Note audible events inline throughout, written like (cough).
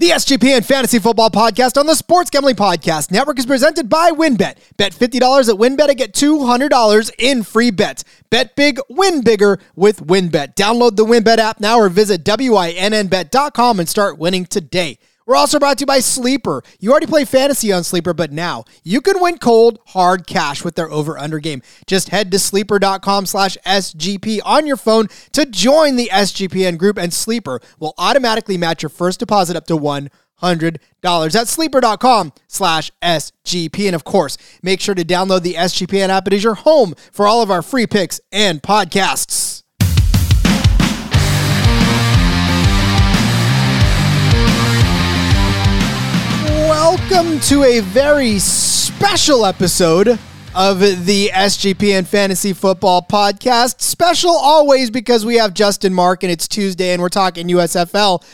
The SGP and Fantasy Football Podcast on the Sports Gambling Podcast Network is presented by WynnBET. Bet $50 at WynnBET and get $200 in free bets. Bet big, win bigger with WynnBET. Download the WynnBET app now or visit WynnBET.com and start winning today. We're also brought to you by Sleeper. You already play fantasy on Sleeper, but now you can win cold, hard cash with their over-under game. Just head to sleeper.com slash SGP on your phone to join the SGPN group, and Sleeper will automatically match your first deposit up to $100. That's sleeper.com slash SGP. And of course, make sure to download the SGPN app. It is your home for all of our free picks and podcasts. Welcome to a very special episode of the SGPN Fantasy Football Podcast. Special always because we have Justin Mark and it's Tuesday and we're talking USFL.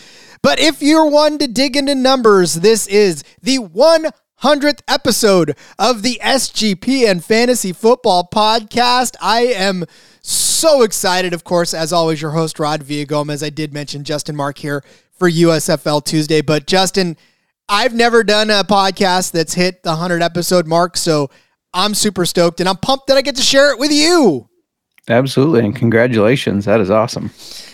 But if you're one to dig into numbers, this is the 100th episode of the SGPN Fantasy Football Podcast. I am so excited, of course, as always, your host, Rod Villagomez. I did mention Justin Mark here for USFL Tuesday, but Justin, I've never done a podcast that's hit the 100 episode mark, so I'm super stoked and I'm pumped that I get to share it with you. Absolutely. And congratulations. That is awesome.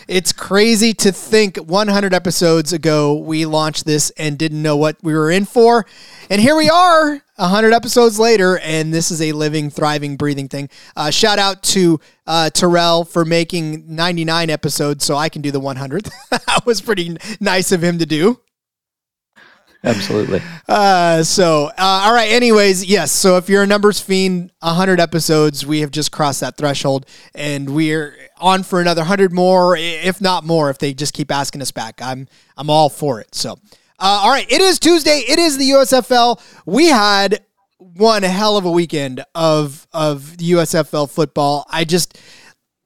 It's crazy to think 100 episodes ago we launched this and didn't know what we were in for. And here we are 100 episodes later, and this is a living, thriving, breathing thing. Uh, shout out to uh, Terrell for making 99 episodes so I can do the 100th. (laughs) that was pretty nice of him to do. Absolutely. Uh, so, uh, all right. Anyways, yes. So, if you're a numbers fiend, 100 episodes, we have just crossed that threshold, and we're on for another 100 more, if not more, if they just keep asking us back. I'm I'm all for it. So, uh, all right. It is Tuesday. It is the USFL. We had one hell of a weekend of of USFL football. I just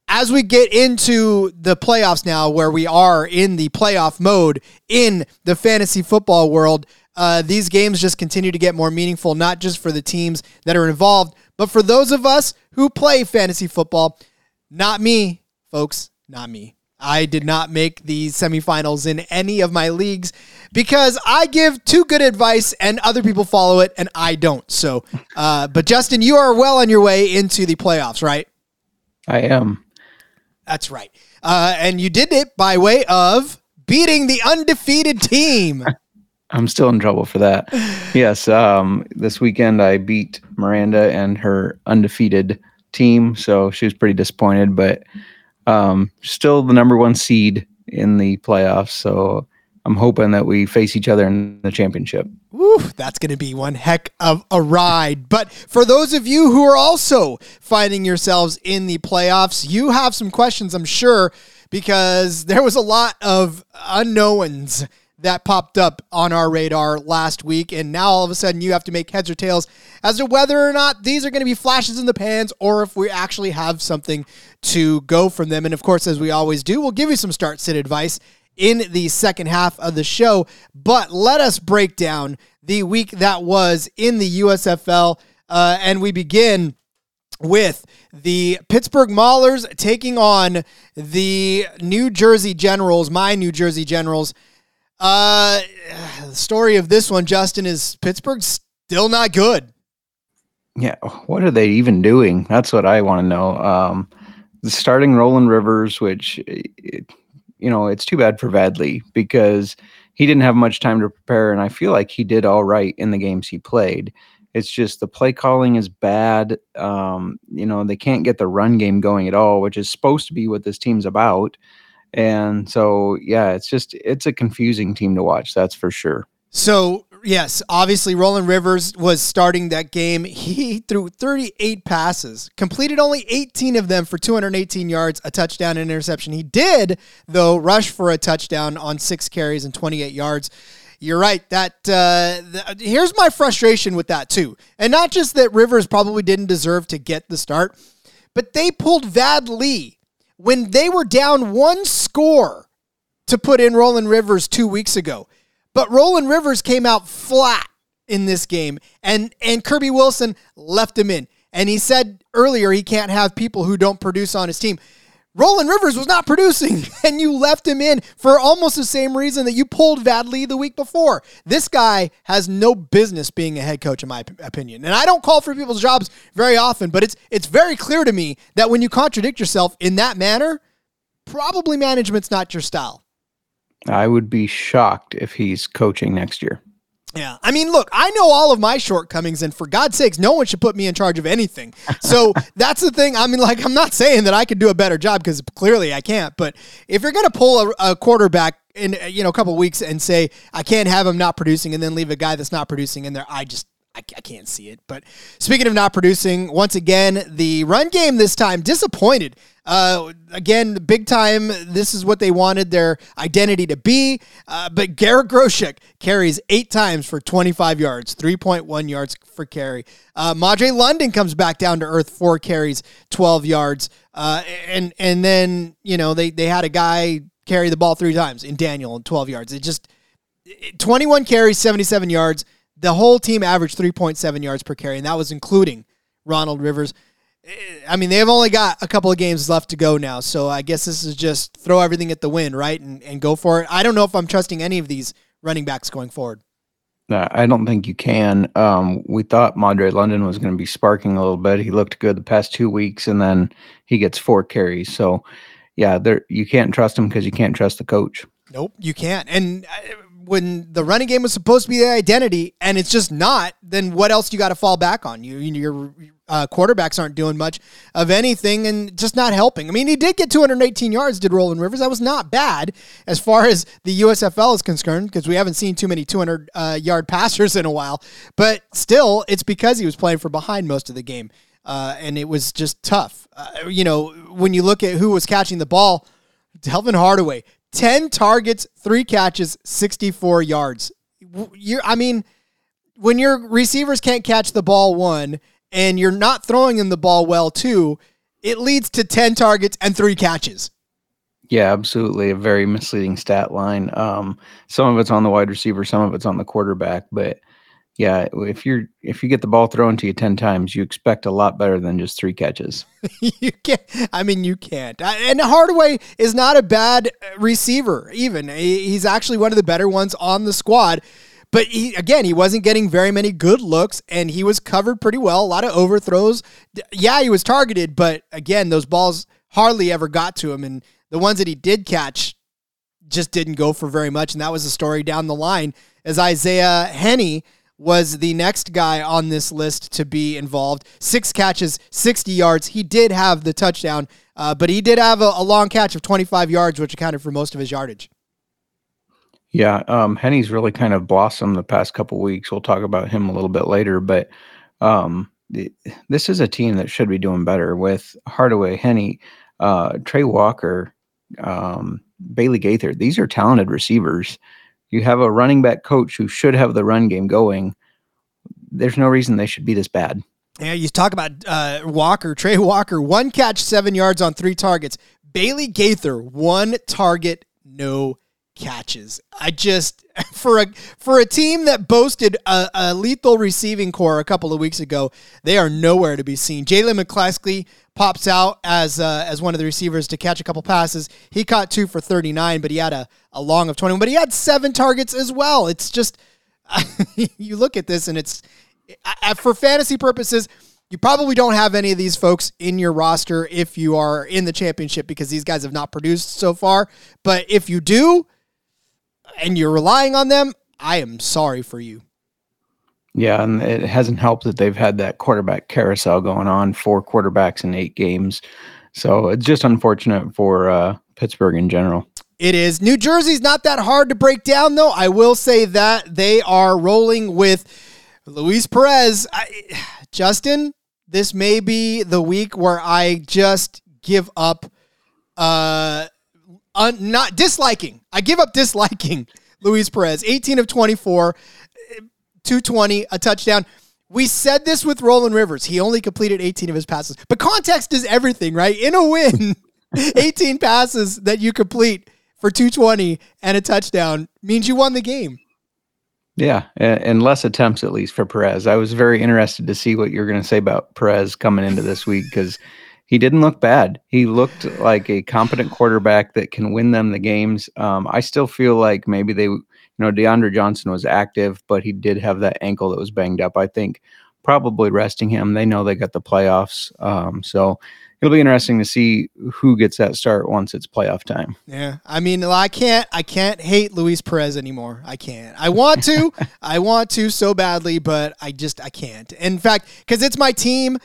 as we get into the playoffs now, where we are in the playoff mode in the fantasy football world, uh, these games just continue to get more meaningful, not just for the teams that are involved, but for those of us who play fantasy football. Not me, folks, not me. I did not make the semifinals in any of my leagues because I give too good advice and other people follow it and I don't. So, uh, but Justin, you are well on your way into the playoffs, right? I am. That's right. Uh, and you did it by way of beating the undefeated team. (laughs) I'm still in trouble for that. (laughs) yes. Um, this weekend I beat Miranda and her undefeated team. So she was pretty disappointed, but um, still the number one seed in the playoffs. So I'm hoping that we face each other in the championship. Woo, that's going to be one heck of a ride. But for those of you who are also finding yourselves in the playoffs, you have some questions, I'm sure, because there was a lot of unknowns that popped up on our radar last week. And now all of a sudden you have to make heads or tails as to whether or not these are going to be flashes in the pans or if we actually have something to go from them. And of course, as we always do, we'll give you some start sit advice in the second half of the show. But let us break down the week that was in the USFL. Uh, and we begin with the Pittsburgh Maulers taking on the New Jersey Generals, my New Jersey Generals. Uh, the story of this one, Justin, is Pittsburgh's still not good. Yeah, what are they even doing? That's what I want to know. Um, starting Roland Rivers, which you know, it's too bad for Vad Lee because he didn't have much time to prepare, and I feel like he did all right in the games he played. It's just the play calling is bad. Um, you know, they can't get the run game going at all, which is supposed to be what this team's about. And so, yeah, it's just it's a confusing team to watch. That's for sure. So yes, obviously Roland Rivers was starting that game. He threw 38 passes, completed only 18 of them for 218 yards, a touchdown and interception. He did, though, rush for a touchdown on six carries and 28 yards. You're right. That uh, here's my frustration with that too, and not just that Rivers probably didn't deserve to get the start, but they pulled Vad Lee when they were down one score to put in Roland Rivers two weeks ago. But Roland Rivers came out flat in this game, and and Kirby Wilson left him in. And he said earlier he can't have people who don't produce on his team. Roland Rivers was not producing, (laughs) and you left him in for almost the same reason that you pulled Vad Lee the week before. This guy has no business being a head coach, in my opinion. And I don't call for people's jobs very often, but it's it's very clear to me that when you contradict yourself in that manner, probably management's not your style. I would be shocked if he's coaching next year. Yeah. I mean, look, I know all of my shortcomings, and for God's sakes, no one should put me in charge of anything. (laughs) So that's the thing. I mean, like, I'm not saying that I could do a better job because clearly I can't. But if you're going to pull a, a, quarterback in, you know, a couple weeks and say, I can't have him not producing and then leave a guy that's not producing in there, I just, I, I can't see it. But speaking of not producing, once again, the run game this time disappointed. Uh, again, big time. This is what they wanted their identity to be. Uh, but Garrett Groshek carries eight times for 25 yards, 3.1 yards for carry. Uh, Madre London comes back down to earth, four carries, 12 yards. Uh, and and then you know they they had a guy carry the ball three times in Daniel and 12 yards. It just 21 carries, 77 yards. The whole team averaged 3.7 yards per carry, and that was including Ronald Rivers. I mean, they've only got a couple of games left to go now, so I guess this is just throw everything at the wind, right, and, and go for it. I don't know if I'm trusting any of these running backs going forward. I don't think you can. Um, we thought Madre London was going to be sparking a little bit. He looked good the past two weeks, and then he gets four carries. So, yeah, there you can't trust him because you can't trust the coach. Nope, you can't. And uh, when the running game was supposed to be the identity and it's just not, then what else you got to fall back on? You your uh, quarterbacks aren't doing much of anything and just not helping. I mean, he did get 218 yards, did Roland Rivers. That was not bad as far as the USFL is concerned because we haven't seen too many 200 uh, yard (laughs) passers in a while. But still, it's because he was playing from behind most of the game. Uh, and it was just tough. Uh, you know, when you look at who was catching the ball, Delvin Hardaway, 10 targets, three catches, 64 yards. You're, I mean, when your receivers can't catch the ball, one, and you're not throwing in the ball well, two, it leads to 10 targets and three catches. Yeah, absolutely. A very misleading stat line. Um, some of it's on the wide receiver, some of it's on the quarterback, but yeah, if you're if you get the ball thrown to you ten times, you expect a lot better than just three catches. (laughs) you can't. I mean, you can't. And Hardaway is not a bad uh, receiver. Even he's actually one of the better ones on the squad. But he, again, he wasn't getting very many good looks, and he was covered pretty well. A lot of overthrows. Yeah, he was targeted, but again, those balls hardly ever got to him, and the ones that he did catch just didn't go for very much. And that was the story down the line as Isaiah Hennie was the next guy on this list to be involved. Six catches, 60 yards. He did have the touchdown, uh, but he did have a, a, long catch of 25 yards, which accounted for most of his yardage. Yeah, um, Hennie's really kind of blossomed the past couple weeks. We'll talk about him a little bit later, but um, this is a team that should be doing better with Hardaway, Hennie, uh, Trey Walker, um, Bailey Gaither. These are talented receivers you have a running back coach who should have the run game going. There's no reason they should be this bad. Yeah, you talk about uh, Walker, Trey Walker, one catch, seven yards on three targets. Bailey Gaither, one target, no catches. I just (laughs) for a for a team that boasted a, a, lethal receiving corps a couple of weeks ago, they are nowhere to be seen. Jalen McCleskey pops out as uh, as one of the receivers to catch a couple passes. He caught two for 39, but he had a, a long of 21, but he had seven targets as well. It's just (laughs) you look at this and it's for fantasy purposes, you probably don't have any of these folks in your roster if you are in the championship because these guys have not produced so far. But if you do, and you're relying on them, I am sorry for you. Yeah, and it hasn't helped that they've had that quarterback carousel going on, four quarterbacks in eight games. So it's just unfortunate for uh, Pittsburgh in general. It is. New Jersey's not that hard to break down, though. I will say that they are rolling with Luis Perez. I, Justin, this may be the week where I just give up uh, un, not disliking. I give up disliking (laughs) Luis Perez. 18 of 24, 220, a touchdown. We said this with Roland Rivers. He only completed 18 of his passes. But context is everything, right? In a win, (laughs) 18 passes that you complete for 220 and a touchdown means you won the game. Yeah, and less attempts at least for Perez. I was very interested to see what you're going to say about Perez coming into this week because he didn't look bad. He looked like a competent quarterback that can win them the games. Um, I still feel like maybe they, you know, DeAndre Johnson was active, but he did have that ankle that was banged up. I think probably resting him. They know they got the playoffs, um, so it'll be interesting to see who gets that start once it's playoff time. Yeah, I mean, I can't, I can't hate Luis Perez anymore. I can't. I want to, (laughs) I want to so badly, but I just, I can't. In fact, because it's my team,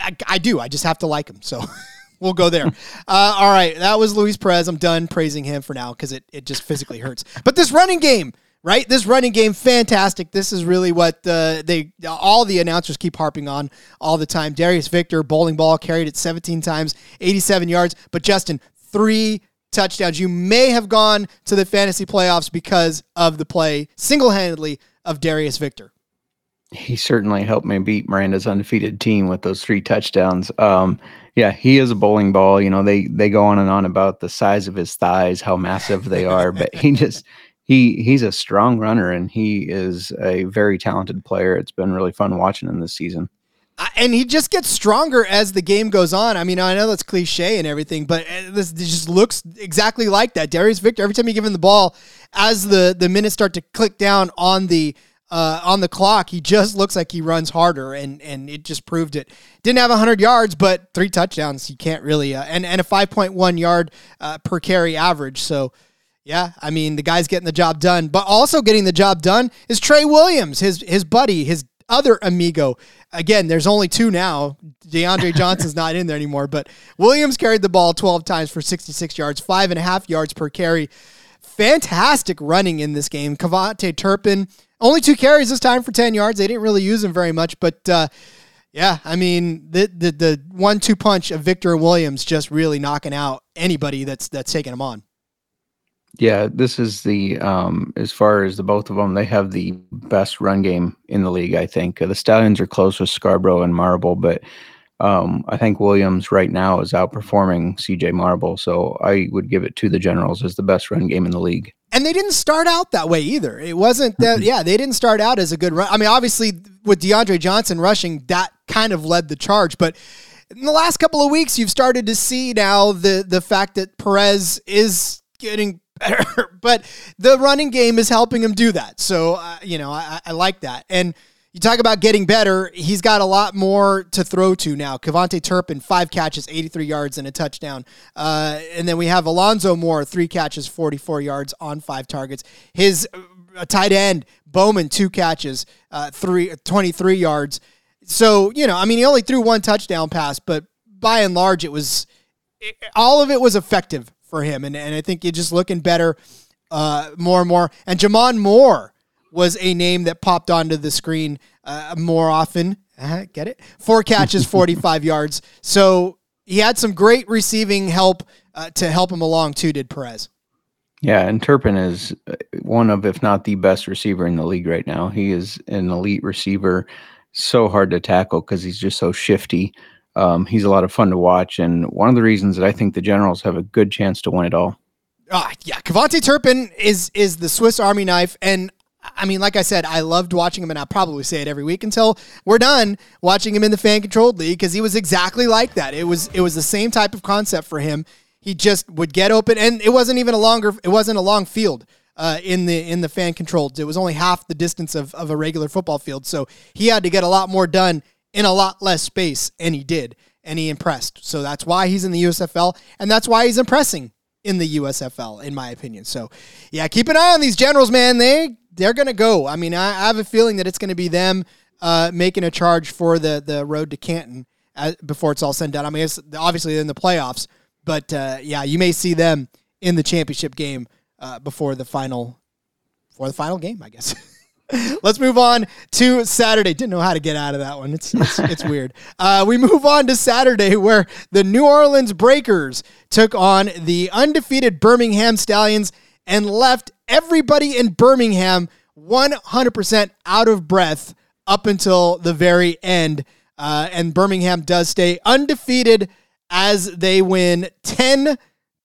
I, I, do. I just have to like him. So. (laughs) we'll go there. Uh, all right, that was Luis Perez. I'm done praising him for now because it, it just physically hurts. But this running game, right? This running game, fantastic. This is really what uh, they all the announcers keep harping on all the time. Darius Victor, bowling ball, carried it 17 times, 87 yards. But Justin, three touchdowns. You may have gone to the fantasy playoffs because of the play single handedly of Darius Victor. He certainly helped me beat Miranda's undefeated team with those three touchdowns. Um, yeah, he is a bowling ball. You know, they they go on and on about the size of his thighs, how massive they are, but he (laughs) just he he's a strong runner and he is a very talented player. It's been really fun watching him this season. And he just gets stronger as the game goes on. I mean, I know that's cliche and everything, but uh, this, this just looks exactly like that. Darius Victor, every time you give him the ball, as the the minutes start to click down on the uh, on the clock, he just looks like he runs harder, and and it just proved it. Didn't have 100 yards, but three touchdowns. You can't really, uh, and and a 5.1 yard uh, per carry average. So yeah, I mean the guy's getting the job done, but also getting the job done is Trey Williams, his his buddy, his other amigo. Again, there's only two now. DeAndre (laughs) Johnson's not in there anymore, but Williams carried the ball 12 times for 66 yards, five and a half yards per carry. Fantastic running in this game. KaVontae Turpin, only two carries this time for 10 yards. They didn't really use him very much, but uh, yeah, I mean the the the one two punch of Victor Williams just really knocking out anybody that's that's taking him on. Yeah, this is the um, as far as the both of them, they have the best run game in the league. I think uh, the Stallions are close with Scarborough and Marable, but um, I think Williams right now is outperforming CJ Marable. So I would give it to the Generals as the best run game in the league. And they didn't start out that way either. It wasn't that. Mm-hmm. yeah, they didn't start out as a good run. I mean, obviously with DeAndre Johnson rushing, that kind of led the charge, but in the last couple of weeks, you've started to see now the the fact that Perez is getting (laughs) better, but the running game is helping him do that. So, uh, you know, I, I, like that. And you talk about getting better. He's got a lot more to throw to now. KaVontae Turpin, five catches, 83 yards, and a touchdown. Uh, and then we have Alonzo Moore, three catches, 44 yards on five targets. His uh, tight end, Bowman, two catches, uh, three, 23 yards. So, you know, I mean, he only threw one touchdown pass, but by and large, it was all of it was effective for him. And, and I think you're just looking better uh, more and more. And J'Mon Moore was a name that popped onto the screen uh, more often. Uh, get it? Four catches, (laughs) 45 yards. So he had some great receiving help uh, to help him along, too, did Perez. Yeah, and Turpin is uh, one of, if not the best receiver in the league right now. He is an elite receiver, so hard to tackle because he's just so shifty. Um, he's a lot of fun to watch, and one of the reasons that I think the Generals have a good chance to win it all. Ah, yeah, KaVontae Turpin is is the Swiss Army knife, and I mean, like I said, I loved watching him, and I'll probably say it every week until we're done watching him in the fan controlled league because he was exactly like that. It was it was the same type of concept for him. He just would get open, and it wasn't even a longer, it wasn't a long field. Uh, in the in the fan controlled, it was only half the distance of, of a regular football field, so he had to get a lot more done in a lot less space, and he did, and he impressed. So that's why he's in the USFL, and that's why he's impressing in the USFL, in my opinion. So, yeah, keep an eye on these Generals, man. They they're gonna go. I mean, I, I have a feeling that it's gonna be them uh, making a charge for the the road to Canton as, before it's all said and done. I mean, it's obviously in the playoffs, but uh, yeah, you may see them in the championship game uh, before the final for the final game, I guess. (laughs) Let's move on to Saturday. Didn't know how to get out of that one. It's it's, it's (laughs) weird. Uh, we move on to Saturday, where the New Orleans Breakers took on the undefeated Birmingham Stallions and left everybody in Birmingham 100% out of breath up until the very end. Uh, and Birmingham does stay undefeated as they win 10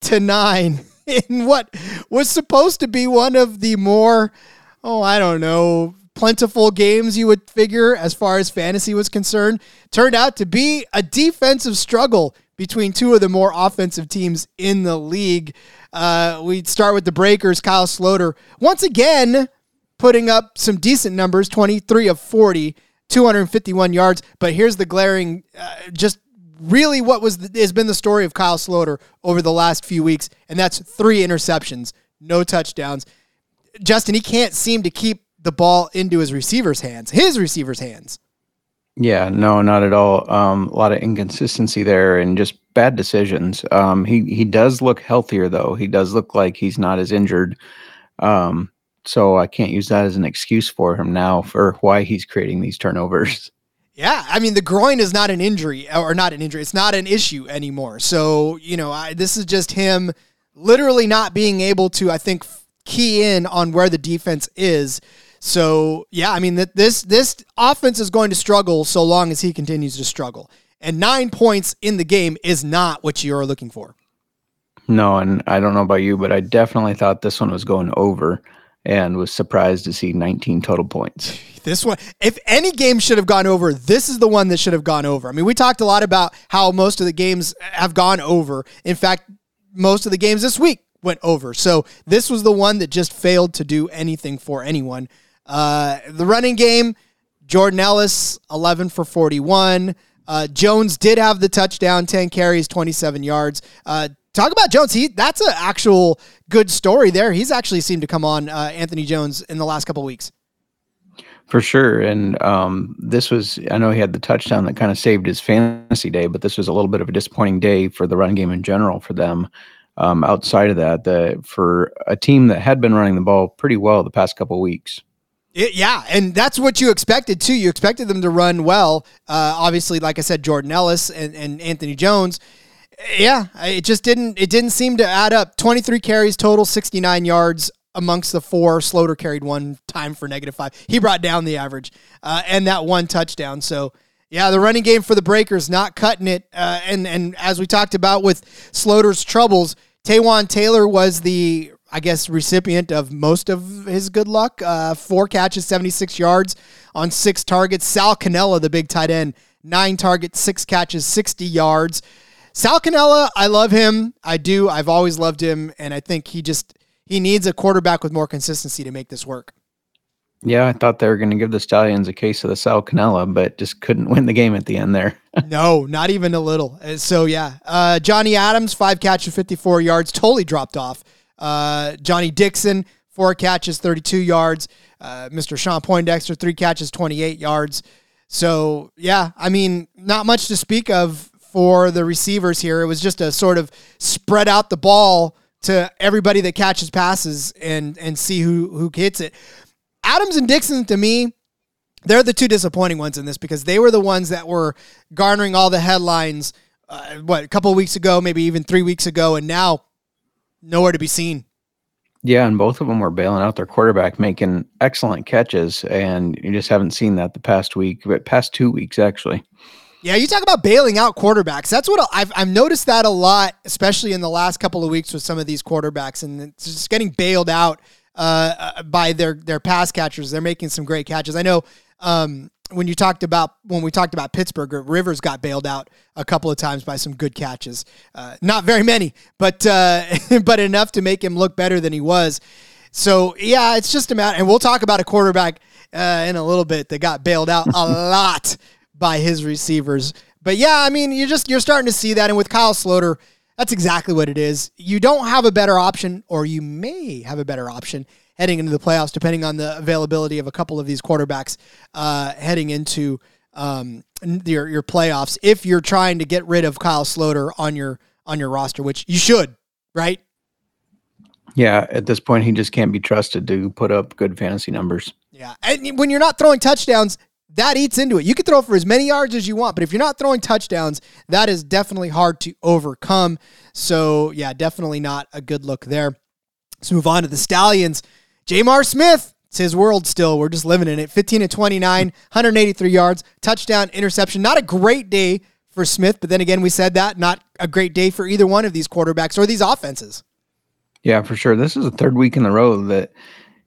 to 9 (laughs) in what was supposed to be one of the more oh, I don't know, plentiful games you would figure as far as fantasy was concerned turned out to be a defensive struggle between two of the more offensive teams in the league. Uh, we start with the Breakers. Kyle Sloter once again putting up some decent numbers 23 of 40, 251 yards. But here's the glaring, uh, just really what was the, has been the story of Kyle Sloter over the last few weeks, and that's three interceptions, no touchdowns. Justin, he can't seem to keep the ball into his receiver's hands, his receiver's hands. Yeah, no, not at all. Um, a lot of inconsistency there and just bad decisions. Um, he he does look healthier though. He does look like he's not as injured. Um, so I can't use that as an excuse for him now for why he's creating these turnovers. (laughs) Yeah, I mean the groin is not an injury or not an injury. It's not an issue anymore. So you know, I, this is just him literally not being able to. I think key in on where the defense is. So yeah, I mean that this this offense is going to struggle so long as he continues to struggle. And nine points in the game is not what you're looking for. No, and I don't know about you, but I definitely thought this one was going over and was surprised to see 19 total points. (laughs) This one, if any game should have gone over, this is the one that should have gone over. I mean, we talked a lot about how most of the games have gone over. In fact, most of the games this week went over. So this was the one that just failed to do anything for anyone. Uh, the running game, Jordan Ellis, 11 for 41. Uh, Jones did have the touchdown, 10 carries, 27 yards. Uh, talk about Jones. He that's an actual good story there. He's actually seemed to come on uh, Anthony Jones in the last couple weeks. For sure. And um, this was, I know he had the touchdown that kind of saved his fantasy day, but this was a little bit of a disappointing day for the run game in general for them. Um, outside of that, the, for a team that had been running the ball pretty well the past couple weeks. It, yeah, and that's what you expected too. You expected them to run well. Uh, obviously, like I said, Jordan Ellis and, and Anthony Jones. Yeah, it just didn't. It didn't seem to add up. Twenty three carries total, sixty nine yards amongst the four. Sloter carried one time for negative five. He brought down the average uh, and that one touchdown. So yeah, the running game for the Breakers not cutting it. Uh, and and as we talked about with Sloter's troubles, Taywan Taylor was the I guess recipient of most of his good luck. Uh, four catches, seventy six yards on six targets. Sal Cannella, the big tight end, nine targets, six catches, sixty yards. Sal Cannella, I love him. I do. I've always loved him, and I think he just he needs a quarterback with more consistency to make this work. Yeah, I thought they were going to give the Stallions a case of the Sal Cannella, but just couldn't win the game at the end there. (laughs) no, not even a little. Uh, so yeah, uh, Johnny Adams, five catches, fifty-four yards, totally dropped off. Uh, Johnny Dixon, four catches, thirty-two yards. Uh, Mr. Sean Poindexter, three catches, twenty-eight yards. So yeah, I mean, not much to speak of for the receivers here. It was just a sort of spread out the ball to everybody that catches passes and and see who who hits it. Adams and Dixon to me, they're the two disappointing ones in this because they were the ones that were garnering all the headlines. Uh, what a couple weeks ago, maybe even three weeks ago, and now nowhere to be seen. Yeah, and both of them were bailing out their quarterback, making excellent catches, and you just haven't seen that the past week, but past two weeks actually. Yeah, you talk about bailing out quarterbacks. That's what I've, I've noticed that a lot, especially in the last couple of weeks with some of these quarterbacks, and it's just getting bailed out uh, uh, by their their pass catchers. They're making some great catches. I know um, when you talked about when we talked about Pittsburgh, Rivers got bailed out a couple of times by some good catches. Uh, not very many, but uh, (laughs) but enough to make him look better than he was. So yeah, it's just a matter, and we'll talk about a quarterback uh, in a little bit that got bailed out a (laughs) lot by his receivers. But yeah, I mean, you're just you're starting to see that, and with Kyle Sloter, that's exactly what it is. You don't have a better option, or you may have a better option heading into the playoffs, depending on the availability of a couple of these quarterbacks uh, heading into um, your your playoffs. If you're trying to get rid of Kyle Sloter on your on your roster, which you should, right? Yeah, at this point, he just can't be trusted to put up good fantasy numbers. Yeah, and when you're not throwing touchdowns, that eats into it. You can throw for as many yards as you want, but if you're not throwing touchdowns, that is definitely hard to overcome. So, yeah, definitely not a good look there. Let's move on to the Stallions. J'Mar Smith, it's his world still. We're just living in it. 15 to 29, 183 yards, touchdown, interception. Not a great day for Smith, but then again, we said that. Not a great day for either one of these quarterbacks or these offenses. Yeah, for sure. This is the third week in a row that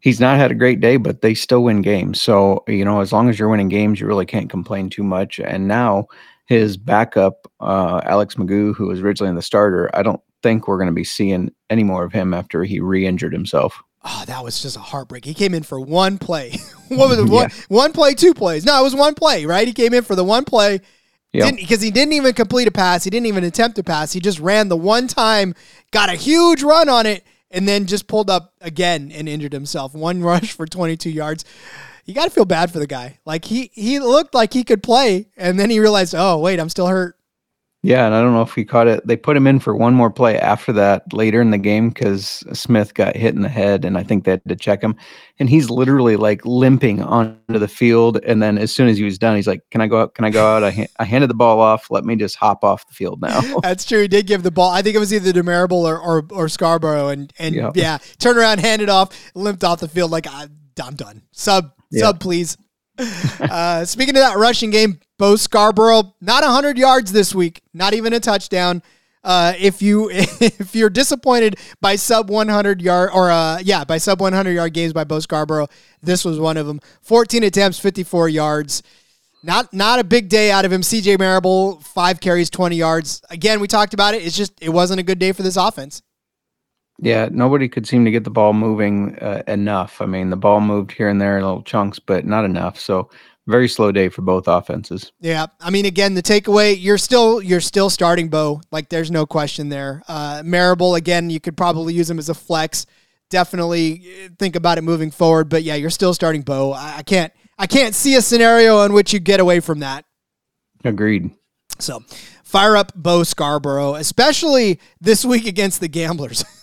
he's not had a great day, but they still win games. So, you know, as long as you're winning games, you really can't complain too much. And now his backup, uh, Alex McGough, who was originally the starter, I don't think we're going to be seeing any more of him after he re injured himself. Oh, that was just a heartbreak. He came in for one play. (laughs) what was it? (laughs) One, yeah. one play, two plays. No, it was one play, right? He came in for the one play because he didn't even complete a pass. He didn't even attempt a pass. He just ran the one time, got a huge run on it, and then just pulled up again and injured himself. One (laughs) rush for 22 yards. You got to feel bad for the guy. Like he he looked like he could play, and then he realized, oh wait, I'm still hurt. Yeah, and I don't know if he caught it. They put him in for one more play after that later in the game because Smith got hit in the head, and I think they had to check him. And he's literally like limping onto the field. And then as soon as he was done, he's like, "Can I go out? Can I go out?" I, ha- I handed the ball off. Let me just hop off the field now. (laughs) That's true. He did give the ball. I think it was either Demarable or or, or Scarborough, and and yep. yeah, turn around, handed off, limped off the field like I'm done. Sub yep. sub, please. Uh, speaking of that rushing game, Bo Scarborough not 100 yards this week, not even a touchdown. Uh, if you (laughs) if you're disappointed by sub 100 yard or uh, yeah by sub 100 yard games by Bo Scarborough, this was one of them. 14 attempts, 54 yards. Not not a big day out of him. CJ Marable, five carries, 20 yards. Again, we talked about it. It's just it wasn't a good day for this offense. Yeah, nobody could seem to get the ball moving uh, enough. I mean, the ball moved here and there in little chunks, but not enough. So very slow day for both offenses. Yeah, I mean, again, the takeaway you're still you're still starting Bo. Like, there's no question there. Uh, Marable, again, you could probably use him as a flex. Definitely uh, think about it moving forward. But yeah, you're still starting Bo. I, I can't I can't see a scenario in which you get away from that. Agreed. So, fire up Bo Scarborough, especially this week against the Gamblers. (laughs)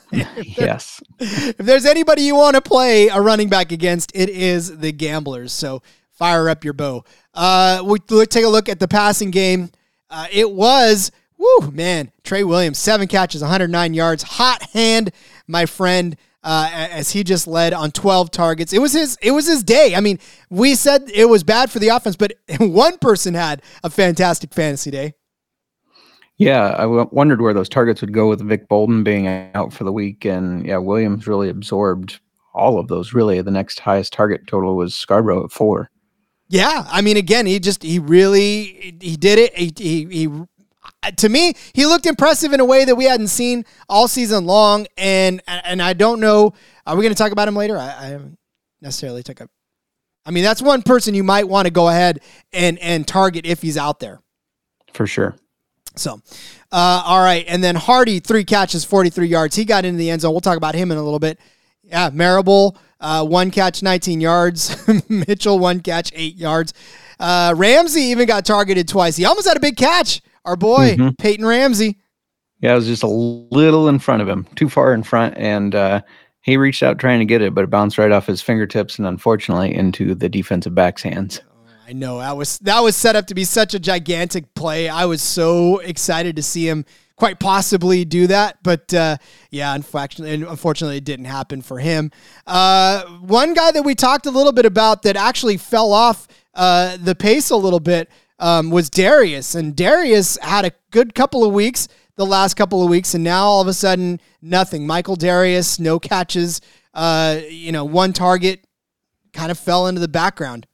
(laughs) yes. If there's anybody you want to play a running back against, it is the Gamblers. So fire up your bow. Uh, we we'll take a look at the passing game. Uh, it was, whoo, man, Trey Williams, seven catches, 109 yards, hot hand, my friend. Uh, as he just led on 12 targets. It was his it was his day. I mean, we said it was bad for the offense, but (laughs) one person had a fantastic fantasy day. Yeah, I w- wondered where those targets would go with Vic Bolden being out for the week, and yeah, Williams really absorbed all of those. Really, the next highest target total was Scarborough at four. Yeah, I mean, again, he just he really he did it. He, he, he uh, to me, he looked impressive in a way that we hadn't seen all season long. And and I don't know, are we going to talk about him later? I, I haven't necessarily took a. I mean, that's one person you might want to go ahead and and target if he's out there. For sure. So, uh, all right. And then Hardy, three catches, 43 yards. He got into the end zone. We'll talk about him in a little bit. Yeah, Marable, uh, one catch, 19 yards. (laughs) Mitchell, one catch, eight yards. Uh, Ramsey even got targeted twice. He almost had a big catch. Our boy, mm-hmm. Peyton Ramsey. Yeah, it was just a little in front of him, too far in front. And uh, he reached out trying to get it, but it bounced right off his fingertips and unfortunately into the defensive back's hands. I know that was that was set up to be such a gigantic play. I was so excited to see him quite possibly do that, but uh, yeah, unfortunately, unfortunately, it didn't happen for him. Uh, one guy that we talked a little bit about that actually fell off uh, the pace a little bit um, was Dereus, and Dereus had a good couple of weeks the last couple of weeks, and now all of a sudden nothing. Michael Dereus, no catches, uh, you know, one target, kind of fell into the background.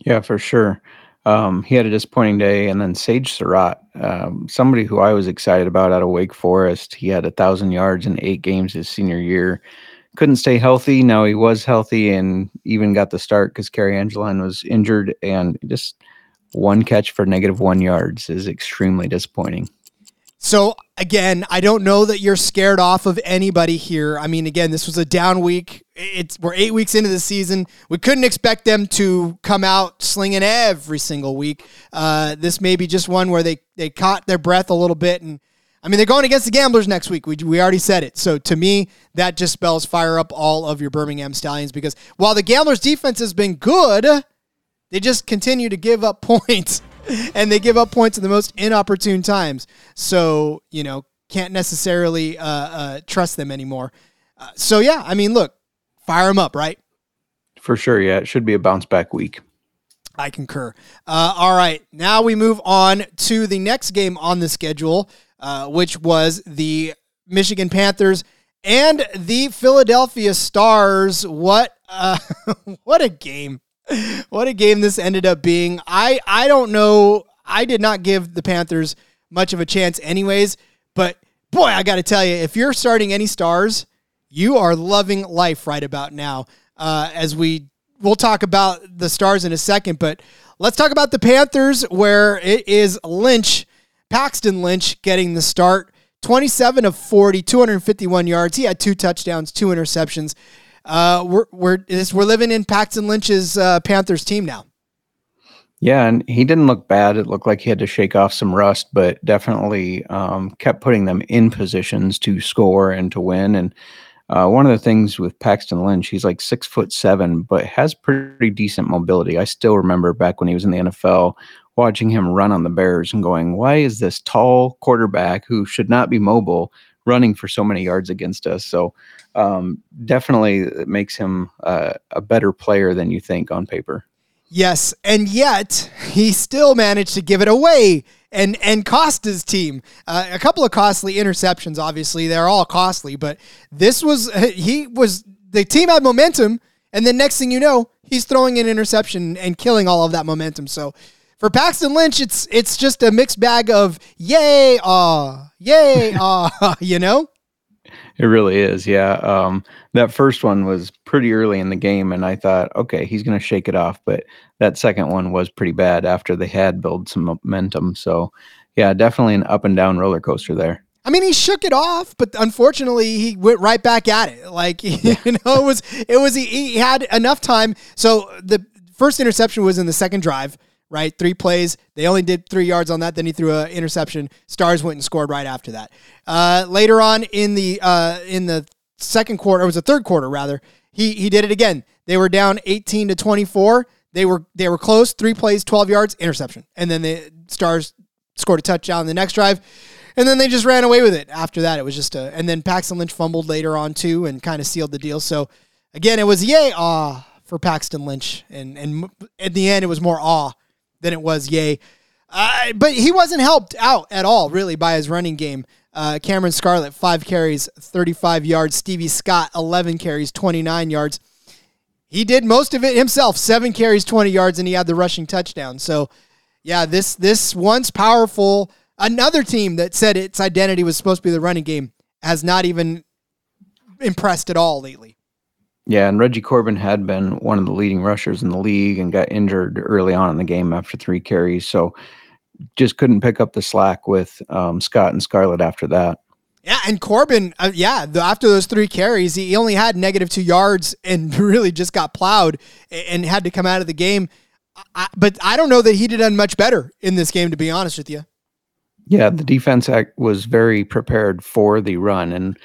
Yeah, for sure. Um, he had a disappointing day, and then Sage Surratt, um, somebody who I was excited about out of Wake Forest. He had a thousand yards in eight games his senior year. Couldn't stay healthy. Now he was healthy and even got the start because Cary Angeline was injured, and just one catch for negative one yards is extremely disappointing. So again, I don't know that you're scared off of anybody here. I mean, again, this was a down week. It's we're eight weeks into the season. We couldn't expect them to come out slinging every single week. Uh, this may be just one where they they caught their breath a little bit, and I mean they're going against the Gamblers next week. We we already said it. So to me, that just spells fire up all of your Birmingham Stallions because while the Gamblers defense has been good, they just continue to give up (laughs) points and they give up points in the most inopportune times. So, you know, can't necessarily uh, uh, trust them anymore. Uh, so, yeah, I mean, look, fire them up, right? For sure. Yeah, it should be a bounce back week. I concur. Uh, all right. Now we move on to the next game on the schedule, uh, which was the Michigan Panthers and the Philadelphia Stars. What uh, (laughs) what a game! (laughs) What a game this ended up being. I I don't know. I did not give the Panthers much of a chance, anyways. But boy, I got to tell you, if you're starting any Stars, you are loving life right about now. Uh, as we we'll talk about the Stars in a second, but let's talk about the Panthers, where it is Lynch, Paxton Lynch, getting the start. 27 of 40, 251 yards. He had two touchdowns, two interceptions. Uh, we're we're we're living in Paxton Lynch's uh, Panthers team now. Yeah, and he didn't look bad. It looked like he had to shake off some rust, but definitely um, kept putting them in positions to score and to win. And uh, one of the things with Paxton Lynch, he's like six foot seven, but has pretty decent mobility. I still remember back when he was in the NFL watching him run on the Bears and going, why is this tall quarterback who should not be mobile running for so many yards against us? So um, definitely it makes him uh, a better player than you think on paper. Yes, and yet he still managed to give it away and and cost his team uh, a couple of costly interceptions. Obviously, they're all costly, but this was he was the team had momentum, and then next thing you know, he's throwing an interception and killing all of that momentum. So for Paxton Lynch, it's it's just a mixed bag of yay, ah, yay, ah, (laughs) you know. It really is, yeah. Um, that first one was pretty early in the game, and I thought, okay, he's going to shake it off. But that second one was pretty bad after they had built some momentum. So, yeah, definitely an up and down roller coaster there. I mean, he shook it off, but unfortunately, he went right back at it. Like (laughs) you know, it was it was he, he had enough time. So the first interception was in the second drive right? Three plays. They only did three yards on that. Then he threw an interception. Stars went and scored right after that. Uh, later on in the uh, in the second quarter, it was the third quarter rather. He he did it again. They were down 18 to 24. They were they were close. Three plays, 12 yards, interception, and then the Stars scored a touchdown the next drive. And then they just ran away with it. After that, it was just a. And then Paxton Lynch fumbled later on too, and kind of sealed the deal. So again, it was yay ah for Paxton Lynch, and and at the end, it was more awe than it was yay. Uh, but he wasn't helped out at all, really, by his running game. Uh, Cameron Scarlett, five carries, 35 yards. Stevie Scott, 11 carries, 29 yards. He did most of it himself, seven carries, 20 yards, and he had the rushing touchdown. So, yeah, this this once powerful, another team that said its identity was supposed to be the running game has not even impressed at all lately. Yeah, and Reggie Corbin had been one of the leading rushers in the league and got injured early on in the game after three carries. So just couldn't pick up the slack with um, Scott and Scarlett after that. Yeah, and Corbin, uh, yeah, the, after those three carries, he only had negative two yards and (laughs) really just got plowed and had to come out of the game. I, but I don't know that he'd have done much better in this game, to be honest with you. Yeah, the defense act was very prepared for the run, and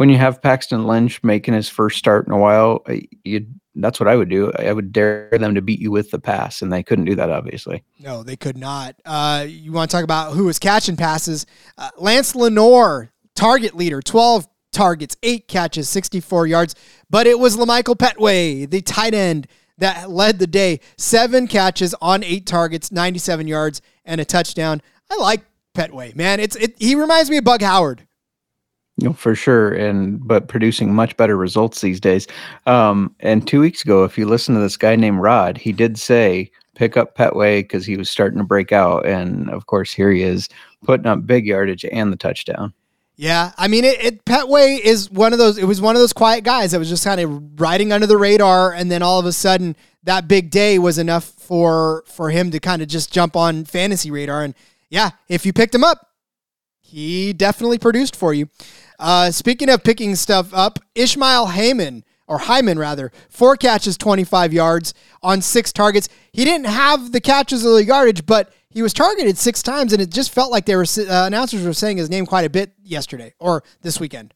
when you have Paxton Lynch making his first start in a while, uh, you that's what I would do. I would dare them to beat you with the pass, and they couldn't do that, obviously. No, they could not. Uh, you want to talk about who was catching passes? Uh, Lance Lenoir, target leader, 12 targets, eight catches, 64 yards. But it was La'Michael Pettway, the tight end, that led the day. Seven catches on eight targets, 97 yards, and a touchdown. I like Pettway, man. It's it, he reminds me of Bug Howard. You know, for sure, and but producing much better results these days. Um, and two weeks ago, if you listen to this guy named Rod, he did say pick up Pettway because he was starting to break out, and of course, here he is putting up big yardage and the touchdown. Yeah, I mean, it, it Pettway is one of those. It was one of those quiet guys that was just kind of riding under the radar, and then all of a sudden, that big day was enough for for him to kind of just jump on fantasy radar. And yeah, if you picked him up, he definitely produced for you. Uh, speaking of picking stuff up, Ishmael Heyman, or Hyman rather, four catches, 25 yards on six targets. He didn't have the catches or the yardage, but he was targeted six times, and it just felt like they were uh, announcers were saying his name quite a bit yesterday or this weekend.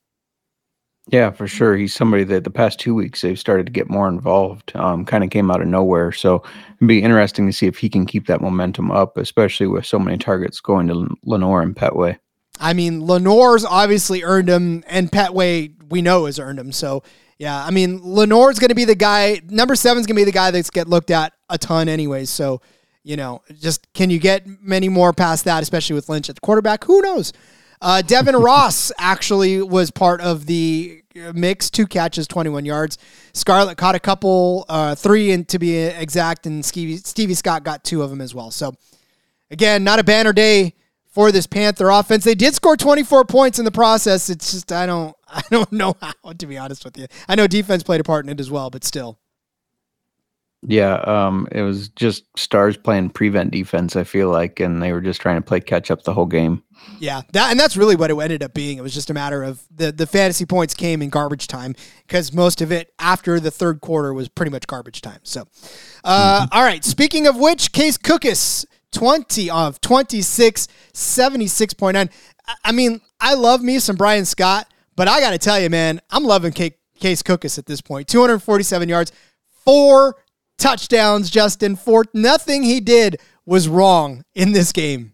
Yeah, for sure. He's somebody that the past two weeks they've started to get more involved. Um, kind of came out of nowhere, so it'd be interesting to see if he can keep that momentum up, especially with so many targets going to Lenoir and Pettway. I mean, Lenoir's obviously earned him, and Pettway we know has earned him. So yeah, I mean, Lenoir's going to be the guy. Number seven's going to be the guy that's get looked at a ton, anyways. So you know, just can you get many more past that, especially with Lynch at the quarterback? Who knows? Uh, Devin (laughs) Ross actually was part of the mix, two catches, 21 yards. Scarlett caught a couple, uh, three and to be exact, and Stevie, Stevie Scott got two of them as well. So, again, not a banner day for this Panther offense. They did score 24 points in the process. It's just I don't (laughs) I don't know how to be honest with you. I know defense played a part in it as well, but still. Yeah, um, it was just stars playing prevent defense. I feel like, and they were just trying to play catch up the whole game. Yeah, that and that's really what it ended up being. It was just a matter of the the fantasy points came in garbage time because most of it after the third quarter was pretty much garbage time. So, uh, mm-hmm. all right. Speaking of which, Case Cookus 20 of 26, 76.9. I mean, I love me some Brian Scott, but I got to tell you, man, I'm loving Case Cookus at this point. 247 yards, four touchdowns, Justin. For nothing he did was wrong in this game.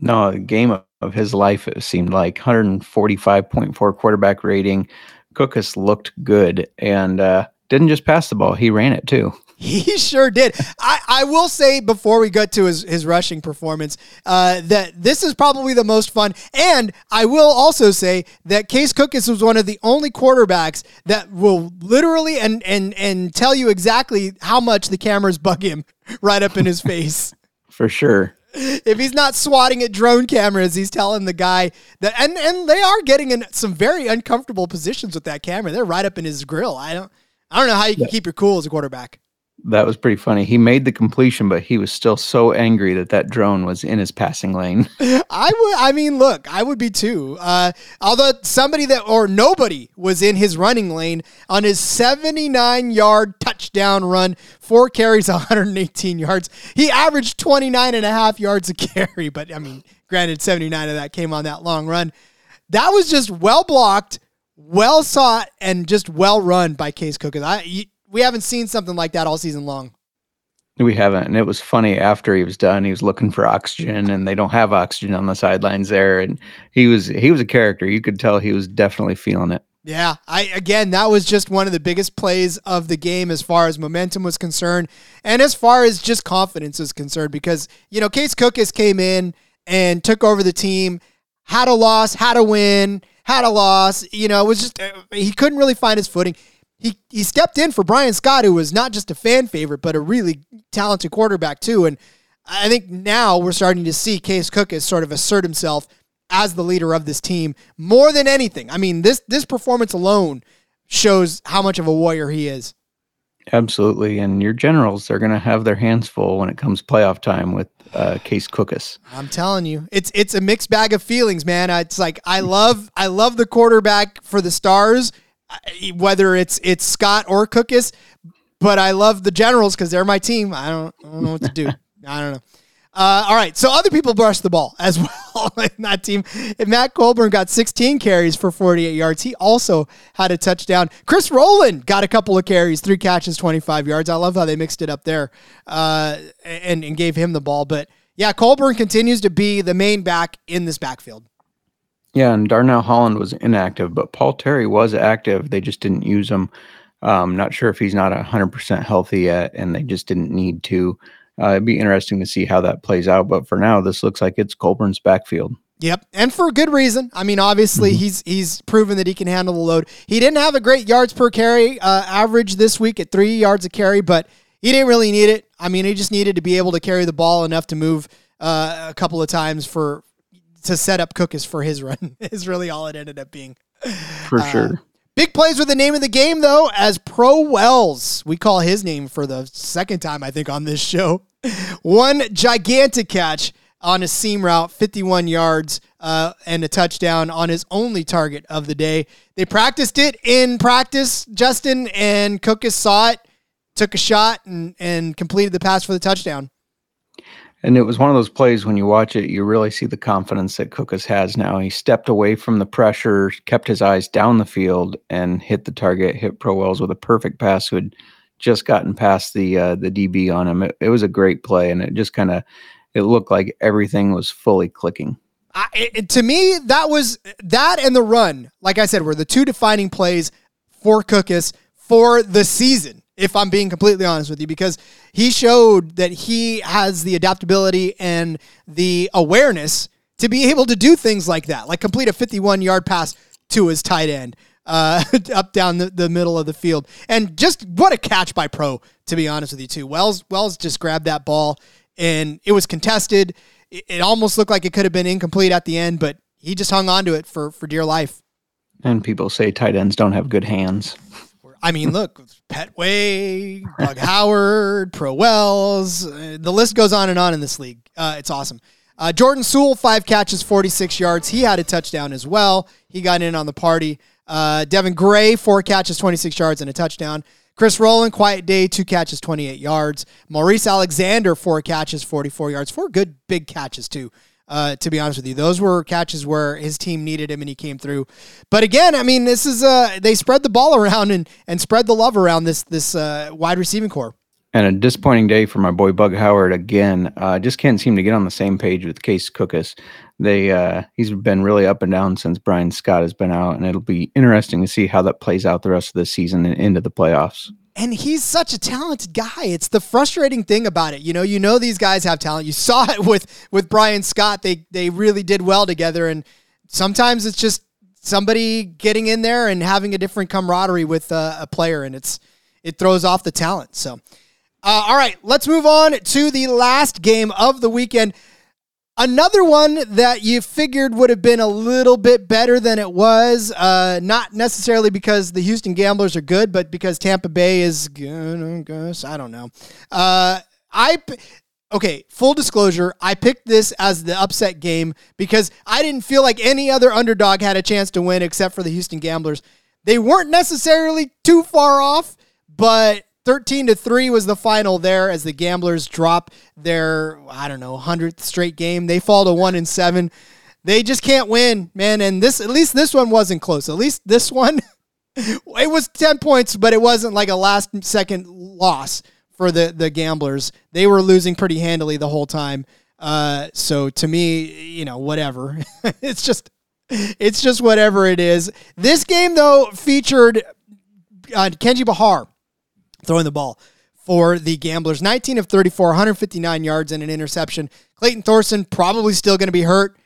No, game of his life, it seemed like 145.4 quarterback rating. Cookus looked good and uh, didn't just pass the ball, he ran it too. He sure did. I, I will say before we get to his, his rushing performance uh, that this is probably the most fun. And I will also say that Case Cookus was one of the only quarterbacks that will literally and, and, and tell you exactly how much the cameras bug him (laughs) right up in his face. (laughs) For sure. If he's not swatting at drone cameras, he's telling the guy that, and, and they are getting in some very uncomfortable positions with that camera. They're right up in his grill. I don't, I don't know how you can yeah. keep your cool as a quarterback. That was pretty funny. He made the completion, but he was still so angry that that drone was in his passing lane. (laughs) I would. I mean, look, I would be too. Uh, although somebody that or nobody was in his running lane on his 79 yard touchdown run, four carries, (laughs) 118 yards. He averaged 29 and a half yards a (laughs) carry, but I mean, granted, 79 of that came on that long run. That was just well blocked, well sought, and just well run by Case Cook. I we haven't seen something like that all season long. We haven't, and it was funny. After he was done, he was looking for oxygen, and they don't have oxygen on the sidelines there. And he was he was a character. You could tell he was definitely feeling it. Yeah, I again that was just one of the biggest plays of the game as far as momentum was concerned, and as far as just confidence is concerned. Because you know, Case Cookus came in and took over the team, had a loss, had a win, had a loss. You know, it was just uh, he couldn't really find his footing he he stepped in for Brian Scott, who was not just a fan favorite, but a really talented quarterback too. And I think now we're starting to see Case Cookus sort of assert himself as the leader of this team more than anything. I mean, this this performance alone shows how much of a warrior he is. Absolutely, and your generals they're going to have their hands full when it comes playoff time with uh, Case Cookus. I'm telling you, it's it's a mixed bag of feelings, man. It's like I love I love the quarterback for the Stars whether it's it's Scott or Cookus, But I love the Generals because they're my team. I don't, I don't know what to do. (laughs) I don't know. Uh, all right, so other people brushed the ball as (laughs) well in that team. And Matt Colburn got 16 carries for 48 yards. He also had a touchdown. Chris Rowland got a couple of carries, three catches, 25 yards. I love how they mixed it up there uh, and, and gave him the ball. But yeah, Colburn continues to be the main back in this backfield. Yeah, and Darnell Holland was inactive, but Paul Terry was active. They just didn't use him. Um, not sure if he's not 100% healthy yet, and they just didn't need to. Uh, it'd be interesting to see how that plays out. But for now, this looks like it's Colburn's backfield. Yep, and for good reason. I mean, obviously, mm-hmm. he's he's proven that he can handle the load. He didn't have a great yards per carry uh, average this week at three yards a carry, but he didn't really need it. I mean, he just needed to be able to carry the ball enough to move uh, a couple of times for to set up Cookus for his run (laughs) is really all it ended up being. For uh, sure. Big plays were the name of the game, though, as Pro Wells. We call his name for the second time, I think, on this show. (laughs) One gigantic catch on a seam route, 51 yards, uh, and a touchdown on his only target of the day. They practiced it in practice, Justin, and Cookus saw it, took a shot, and, and completed the pass for the touchdown. And it was one of those plays when you watch it, you really see the confidence that Cookus has now. He stepped away from the pressure, kept his eyes down the field, and hit the target. Hit Pro Wells with a perfect pass, who had just gotten past the uh, the DB on him. It, it was a great play, and it just kind of it looked like everything was fully clicking. I, it, to me, that was that and the run. Like I said, were the two defining plays for Cookus for the season if I'm being completely honest with you, because he showed that he has the adaptability and the awareness to be able to do things like that, like complete a 51 yard pass to his tight end uh, (laughs) up down the, the middle of the field. And just what a catch by Pro, to be honest with you, too. Wells, Wells just grabbed that ball and it was contested. It, it almost looked like it could have been incomplete at the end, but he just hung on to it for, for dear life. And people say tight ends don't have good hands. I mean, look, Pettway, Bug (laughs) Howard, Pro Wells, uh, the list goes on and on in this league. Uh, it's awesome. Uh, Jordan Suell, five catches, 46 yards. He had a touchdown as well. He got in on the party. Uh, Devin Gray, four catches, 26 yards, and a touchdown. Chris Rowland, quiet day, two catches, 28 yards. Maurice Alexander, four catches, 44 yards. Four good big catches, too. Uh, to be honest with you, those were catches where his team needed him and he came through. But again, I mean, this is uh, they spread the ball (laughs) around and and spread the love around this this uh, wide receiving corps. And a disappointing day for my boy Bug Howard again. Uh, just can't seem to get on the same page with Case Cookus. They uh, he's been really up and down since Brian Scott has been out, and it'll be interesting to see how that plays out the rest of the season and into the playoffs and he's such a talented guy. It's the frustrating thing about it. You know, you know these guys have talent. You (laughs) saw it with with Brian Scott. They they really did well together and sometimes it's just somebody getting in there and having a different camaraderie with uh, a player and it's it throws off the talent. So uh, all right, let's move on to the last game of the weekend. Another one that you figured would have been a little bit better than it was, uh, not necessarily because the Houston Gamblers are good, but because Tampa Bay is good. I guess I don't know. Uh, I okay. Full disclosure, I picked this as the upset game because I didn't feel like any other underdog had a chance to win except for the Houston Gamblers. They weren't necessarily too far off, but 13 to 3 was the final there as the Gamblers drop their I don't know 100th straight game. They fall to 1 and 7. They just can't win, man, and this at least this one wasn't close. At least this one (laughs) it was 10 points, but it wasn't like a last second loss for the the Gamblers. They were losing pretty handily the whole time. Uh, so to me, you know, whatever. (laughs) it's just it's just whatever it is. This game though featured uh, Kenji Bahar throwing the ball for the Gamblers. 19 of 34, 159 yards and an interception. Clayton Thorson probably still going to be hurt.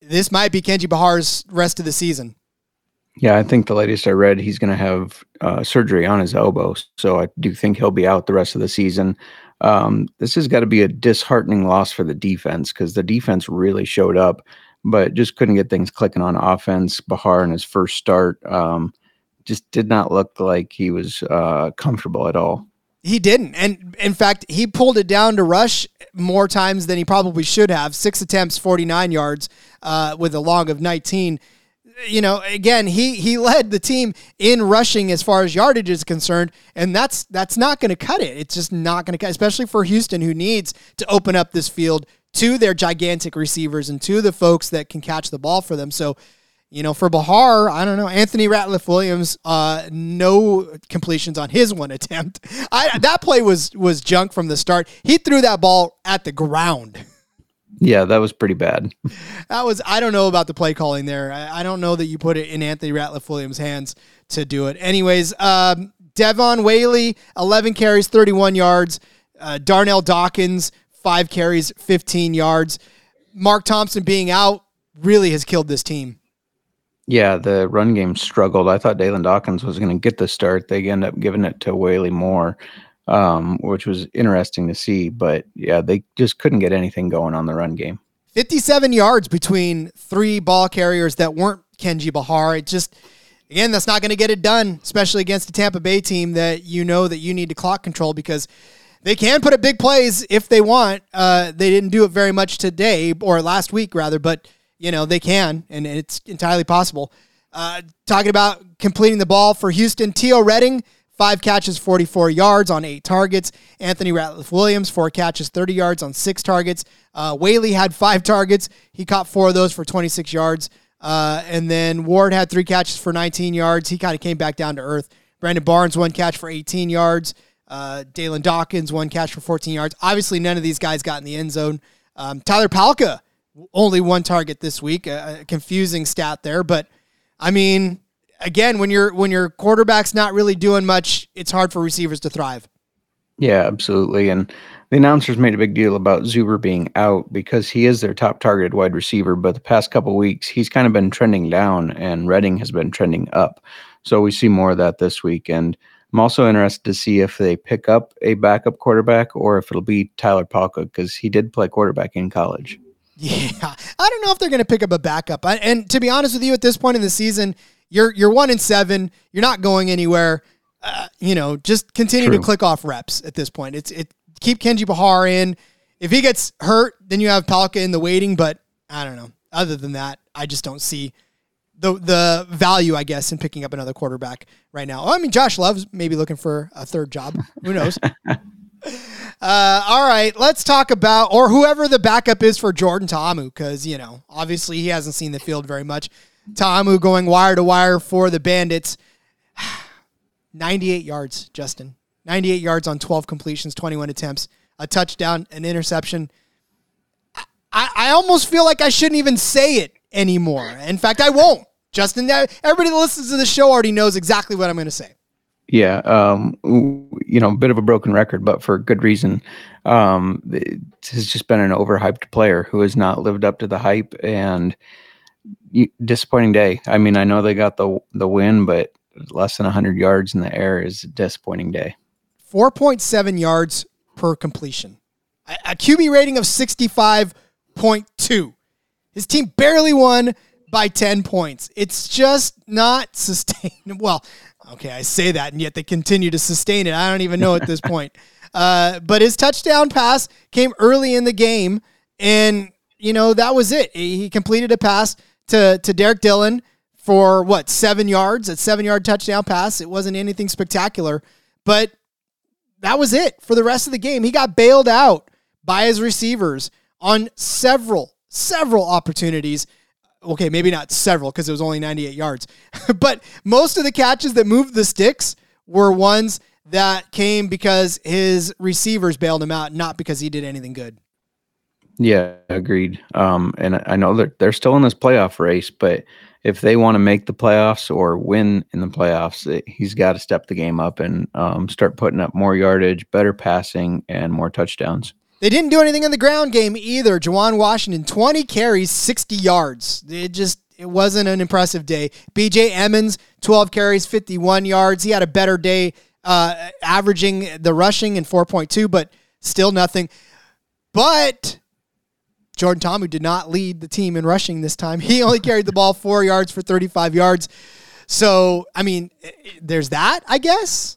This might be Kenji Bahar's rest of the season. Yeah, I think the latest I read, he's going to have uh, surgery on his elbow. So I do think he'll be out the rest of the season. Um, this has got to be a disheartening loss for the defense because the defense really showed up, but just couldn't get things clicking on offense. Bahar in his first start, um, just did not look like he was uh, comfortable at all. He didn't. And in fact, he pulled it down to rush more times than he probably should have. Six attempts, 49 yards uh, with a log of 19. You know, again, he he led the team in rushing as far as yardage is concerned, and that's that's not going to cut it. It's just not going to cut, especially for Houston, who needs to open up this field to their gigantic receivers and to the folks that can catch the ball for them. So you know, for Bahar, I don't know. Anthony Ratliff Williams, uh, no completions on his one (laughs) attempt. I, that play was was junk from the start. He threw that ball at the ground. Yeah, that was pretty bad. that was I don't know about the play calling there. I, I don't know that you put it in Anthony Ratliff Williams' hands to do it. Anyways, um, Devwah Whaley, 11 carries, 31 yards. Uh, Darnell Dawkins, five carries, 15 yards. Mark Thompson being out really has killed this team. Yeah, the run game struggled. I thought Dalyn Dawkins was going to get the start. They end up giving it to Whaley Moore, um, which was interesting to see. But yeah, they just couldn't get anything going on the run game. 57 yards between three ball carriers that weren't Kenji Bahar. It just, again, that's not going to get it done, especially against a Tampa Bay team that you know that you need to clock control because they can put up big plays if they want. Uh, they didn't do it very much today or last week, rather, but you know, they can, and it's entirely possible. Uh, talking about completing the ball for Houston, Teo Redding, five catches, 44 yards on eight targets. Anthony Ratliff Williams, four catches, 30 yards on six targets. Uh, Whaley had five targets. He caught four of those for 26 yards. Uh, and then Ward had three catches for 19 yards. He kind of came back down to earth. Brandon Barnes, one catch for 18 yards. Uh, Dalyn Dawkins, one catch for 14 yards. Obviously, none of these guys got in the end zone. Um, Tyler Palka only one target this week. A, a confusing stat there, but I mean, again, when your when your quarterback's not really doing much, it's hard for receivers to thrive. Yeah, absolutely. And the announcers made a big deal about Zuber being out because he is their top targeted wide receiver. But the past couple weeks, he's kind of been trending down, and Redding has been trending up. So we see more of that this week. And I'm also interested to see if they pick up a backup quarterback or if it'll be Tyler Palka because he did play quarterback in college. Yeah, I don't know if they're going to pick up a backup. And to be honest with you, at this point in the season, you're you're one in seven. You're not going anywhere. Uh, you know, just continue True. to click off reps at this point. It's it keep Kenji Bahar in. If he gets hurt, then you have Palka in the waiting. But I don't know. Other than that, I just don't see the the value, I guess, in picking up another quarterback right now. I mean, Josh Love's maybe looking for a third job. Who knows? (laughs) Uh, all right, let's talk about or whoever the backup is for Jordan Ta'amu, because you know obviously he hasn't seen the field very much. Ta'amu going wire to wire for the Bandits. (sighs) 98 yards, Justin. 98 yards on 12 completions, 21 attempts, a touchdown, an interception. I, I almost feel like I shouldn't even say it anymore. In fact, I won't. Justin, everybody that listens to the show already knows exactly what I'm going to say. Yeah, um, you know, a bit of a broken record, but for good reason. Um, has just been an overhyped player who has not lived up to the hype, and disappointing day. I mean, I know they got the the win, but less than 100 yards in the air is a disappointing day. 4.7 yards per completion, a, QB rating of 65.2. His team barely won by 10 points. It's just not sustainable. (laughs) Well, okay, I say that, and yet they continue to sustain it. I don't even know at this point. (laughs) Uh, but his touchdown pass came early in the game, and, you know, that was it. He completed a pass to, to Derrick Dillon for what, seven yards, a seven yard touchdown pass. It wasn't anything spectacular, but that was it for the rest of the game. He got bailed out by his receivers on several, several opportunities. Okay, maybe not several because it was only 98 yards, (laughs) but most of the catches that moved the sticks were ones that came because his receivers bailed him out, not because he did anything good. Yeah, agreed. Um, and I know that they're still in this playoff race, but if they want to make the playoffs or win in the playoffs, it, he's got to step the game up and um, start putting up more yardage, better passing, and more touchdowns. They didn't do anything in the ground game either. Juwan Washington, 20 carries, 60 yards. It just it wasn't an impressive day. BJ Emmons, 12 carries, 51 yards. He had a better day, uh, averaging the rushing in 4.2, but still nothing. But Jordan Ta'amu did not lead the team in rushing this time. (laughs) He only carried the ball four yards for 35 yards. So, I mean, there's that, I guess.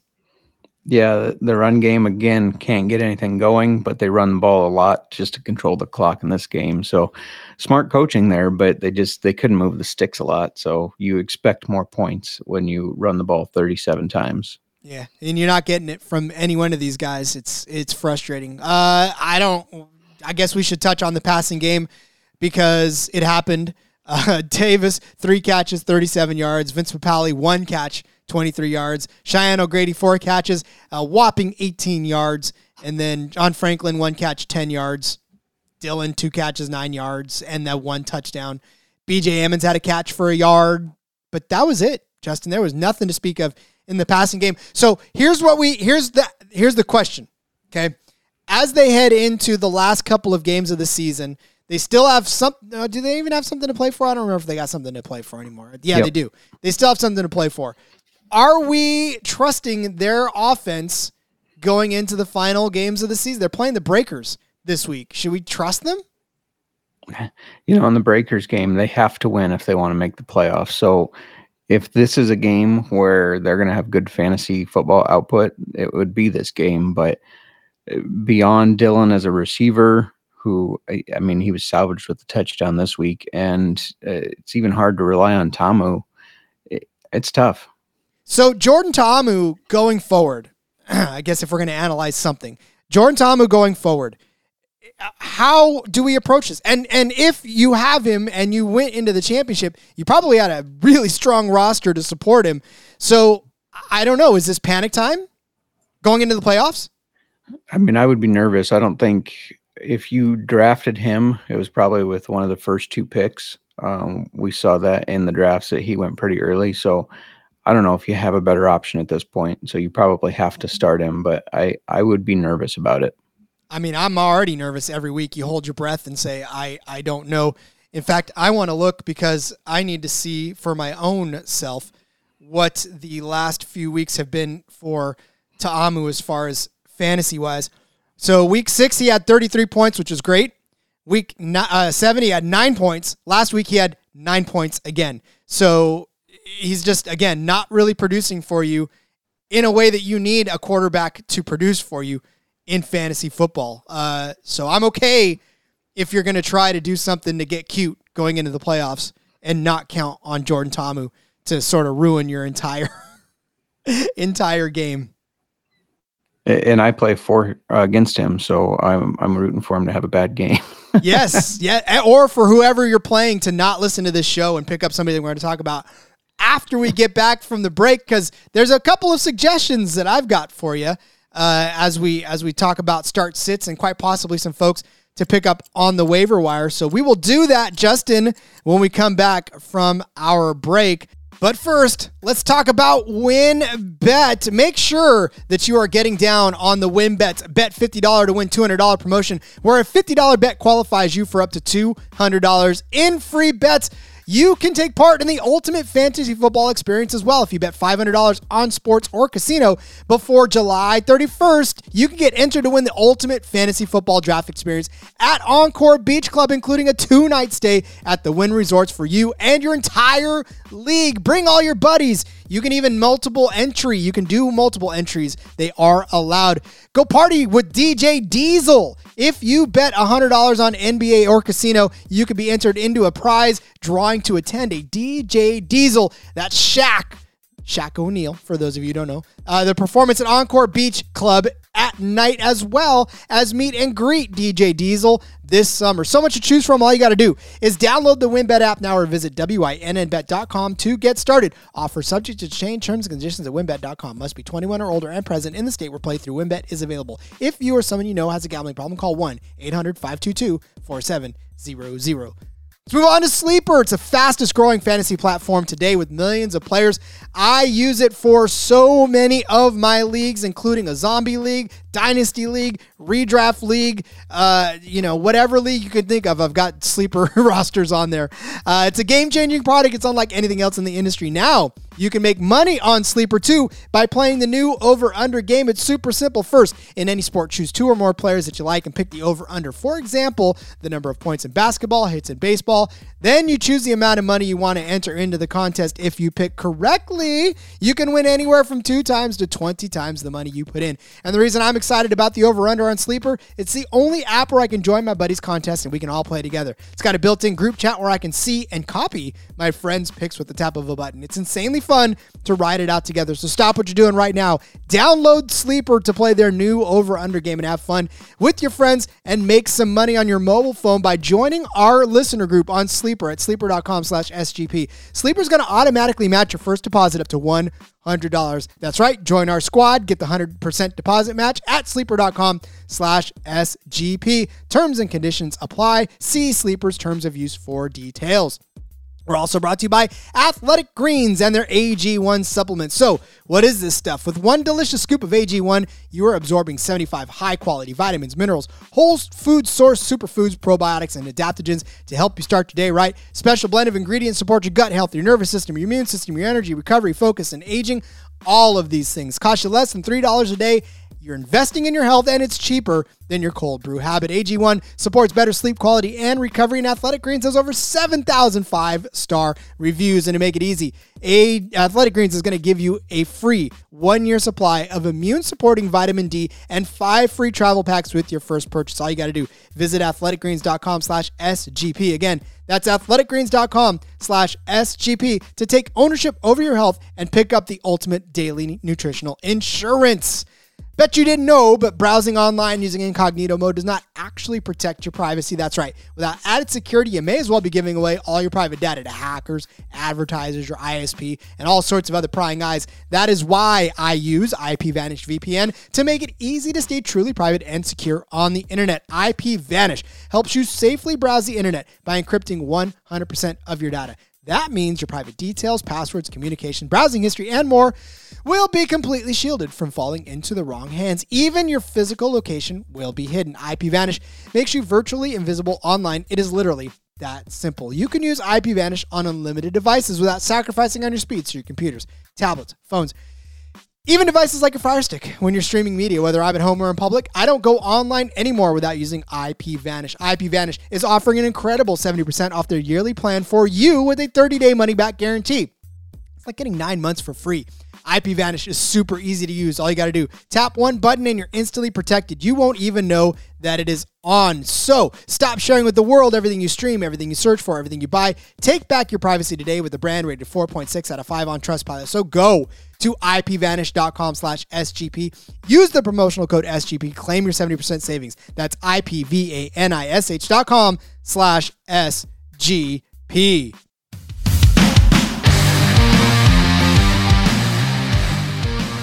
Yeah, the run game again can't get anything going, but they run the ball a lot just to control the clock in this game. So, smart coaching there, but they just they couldn't move the sticks a lot. So, you expect more points when you run the ball 37 times. Yeah, and you're not getting it from any one of these guys. It's it's frustrating. Uh, I don't I guess we should touch on the passing game because it happened. (laughs) Uh, Davis, three catches, 37 yards. Vince Papale, one catch, 23 yards. Cheyenne O'Grady, four catches, a whopping 18 yards. And then John Franklin, one catch, 10 yards. Dillon, two catches, nine yards, and that one touchdown. BJ Emmons had a catch for a yard, but that was it, Justin. There was nothing to speak of in the passing game. So here's what we here's the here's the question. Okay as they head into the last couple of games of the season, they still have some. Uh, do they even have something to play for? I don't remember if they got something to play for anymore. Yeah, yep. they do. They still have something to play for. Are we trusting their offense going into the final games of the season? They're playing the Breakers this week. Should we trust them? You know, in the Breakers game, they have to win if they want to make the playoffs. So if this is a game where they're going to have good fantasy football output, it would be this game. But beyond Dillon as a receiver, who I, mean, he was salvaged with the touchdown this week, and uh, it's even hard to rely on Ta'amu. It, it's tough. So Jordan Ta'amu going forward, (clears throat) I guess if we're going to analyze something, Jordan Ta'amu going forward, how do we approach this? And and if you have him and you went into the championship, you probably had a really strong roster to support him. So I don't know. Is this panic time going into the playoffs? I mean, I would be nervous. I don't think if you drafted him, it was probably with one of the first two picks. Um, we saw that in the drafts that he went pretty early. So I don't know if you have a better option at this point. So you probably have to start him, but I, I would be nervous about it. I mean, I'm already nervous every week. You hold your breath and say, I, I don't know. In fact, I want to look because I need to see for my own self what the last few weeks have been for Ta'amu as far as fantasy wise. So week six, he had 33 points, which was great. Week uh, seven, he had nine points. Last week, he had nine points again. So he's just again not really producing for you in a way that you need a quarterback to produce for you in fantasy football. Uh, so I'm okay if you're going to try to do something to get cute going into the playoffs and not count on Jordan Ta'amu to sort of ruin your entire (laughs) entire game. And I play for uh, against him, so I'm I'm rooting for him to have a bad game. (laughs) yes, yeah, or for whoever you're playing to not listen to this show and pick up somebody that we're going to talk about after we get back from the break because there's a couple of suggestions that I've got for you uh, as we as we talk about start sits and quite possibly some folks to pick up on the waiver wire. So we will do that, Justin, when we come back from our break. But first, let's talk about WynnBET. Make sure that you are getting down on the WynnBET bet $50 to win $200 promotion, where a $50 bet qualifies you for up to $200 in free bets. You can take part in the ultimate fantasy football experience as well. If you bet $500 on sports or casino before July 31st, you can get entered to win the ultimate fantasy football draft experience at Encore Beach Club, including a two night stay at the Wynn Resorts for you and your entire league. Bring all your buddies. You can even multiple entry. You can do multiple entries. They are allowed. Go party with DJ Diesel. If you bet $100 on NBA or casino, you could be entered into a prize drawing to attend a DJ Diesel. That's Shaq Shaq O'Neal, for those of you who don't know. Uh, the performance at Encore Beach Club at night, as well as meet and greet DJ Diesel this summer. So much to choose from. All you got to do is download the WynnBET app now or visit WynnBET.com to get started. Offer subject to change terms and conditions at WynnBET.com. Must be 21 or older and present in the state where playthrough WynnBET is available. If you or someone you know has a gambling problem, call 1 800 522 4700. Let's move on to Sleeper. It's the fastest growing fantasy platform today with millions of players. I use it for so many of my leagues, including a zombie league, dynasty league, redraft league, uh, you know, whatever league you could think of. I've got Sleeper (laughs) rosters on there. Uh, it's a game changing product. It's unlike anything else in the industry. Now, you can make money on Sleeper too by playing the new over under game. It's super simple. First, in any sport, choose two or more players that you like and pick the over under. For example, the number of points in basketball, hits in baseball. Then you choose the amount of money you want to enter into the contest. If you pick correctly, you can win anywhere from two times to 20 times the money you put in. And the reason I'm excited about the over under on Sleeper, it's the only app where I can join my buddies' contest and we can all play together. It's got a built in group chat where I can see and copy my friends' picks with the tap of a button. It's insanely fun to ride it out together. So stop what you're doing right now. Download Sleeper to play their new over under game and have fun with your friends and make some money on your mobile phone by joining our listener group on Sleeper at sleeper.com slash SGP. Sleeper is going to automatically match your first deposit up to $100. That's right. Join our squad. Get the 100% deposit match at sleeper.com slash SGP. Terms and conditions apply. See Sleeper's terms of use for details. We're also brought to you by Athletic Greens and their AG1 supplements. So, what is this stuff? With one delicious scoop of AG1, you are absorbing 75 high quality vitamins, minerals, whole food source superfoods, probiotics, and adaptogens to help you start your day right. Special blend of ingredients support your gut health, your nervous system, your immune system, your energy, recovery, focus, and aging. All of these things cost you less than $3 a day you're investing in your health and it's cheaper than your cold brew habit. AG1 supports better sleep quality and recovery, and Athletic Greens has over 7,000 five star reviews. And to make it easy, a- Athletic Greens is going to give you a free one year supply of immune supporting vitamin D and five free travel packs with your first purchase. All you got to do, visit athleticgreens.com slash SGP. Again, that's athleticgreens.com slash SGP to take ownership over your health and pick up the ultimate daily nutritional insurance. Bet you didn't know, but browsing online using incognito mode does not actually protect your privacy. That's right. Without added security, you may as well be giving away all your private data to hackers, advertisers, your ISP, and all sorts of other prying eyes. That is why I use IPVanish VPN to make it easy to stay truly private and secure on the internet. IPVanish helps you safely browse the internet by encrypting 100% of your data. That means your private details, passwords, communication, browsing history, and more will be completely shielded from falling into the wrong hands. Even your physical location will be hidden. IPVanish makes you virtually invisible online. It is literally that simple. You can use IPVanish on unlimited devices without sacrificing on your speed to your computers, tablets, phones, even devices like a Fire Stick when you're streaming media, whether I'm at home or in public, I don't go online anymore without using IPVanish. IPVanish is offering an incredible 70% off their yearly plan for you with a 30 day money back guarantee. Like getting nine months for free. IPVanish is super easy to use. All you got to do, tap one button and you're instantly protected. You won't even know that it is on. So stop sharing with the world everything you stream, everything you search for, everything you buy. Take back your privacy today with the brand rated 4.6 out of 5 on Trustpilot. So go to ipvanish.com slash SGP. Use the promotional code SGP. Claim your 70% savings. That's I-P-V-A-N-I-S-H dot com slash SGP.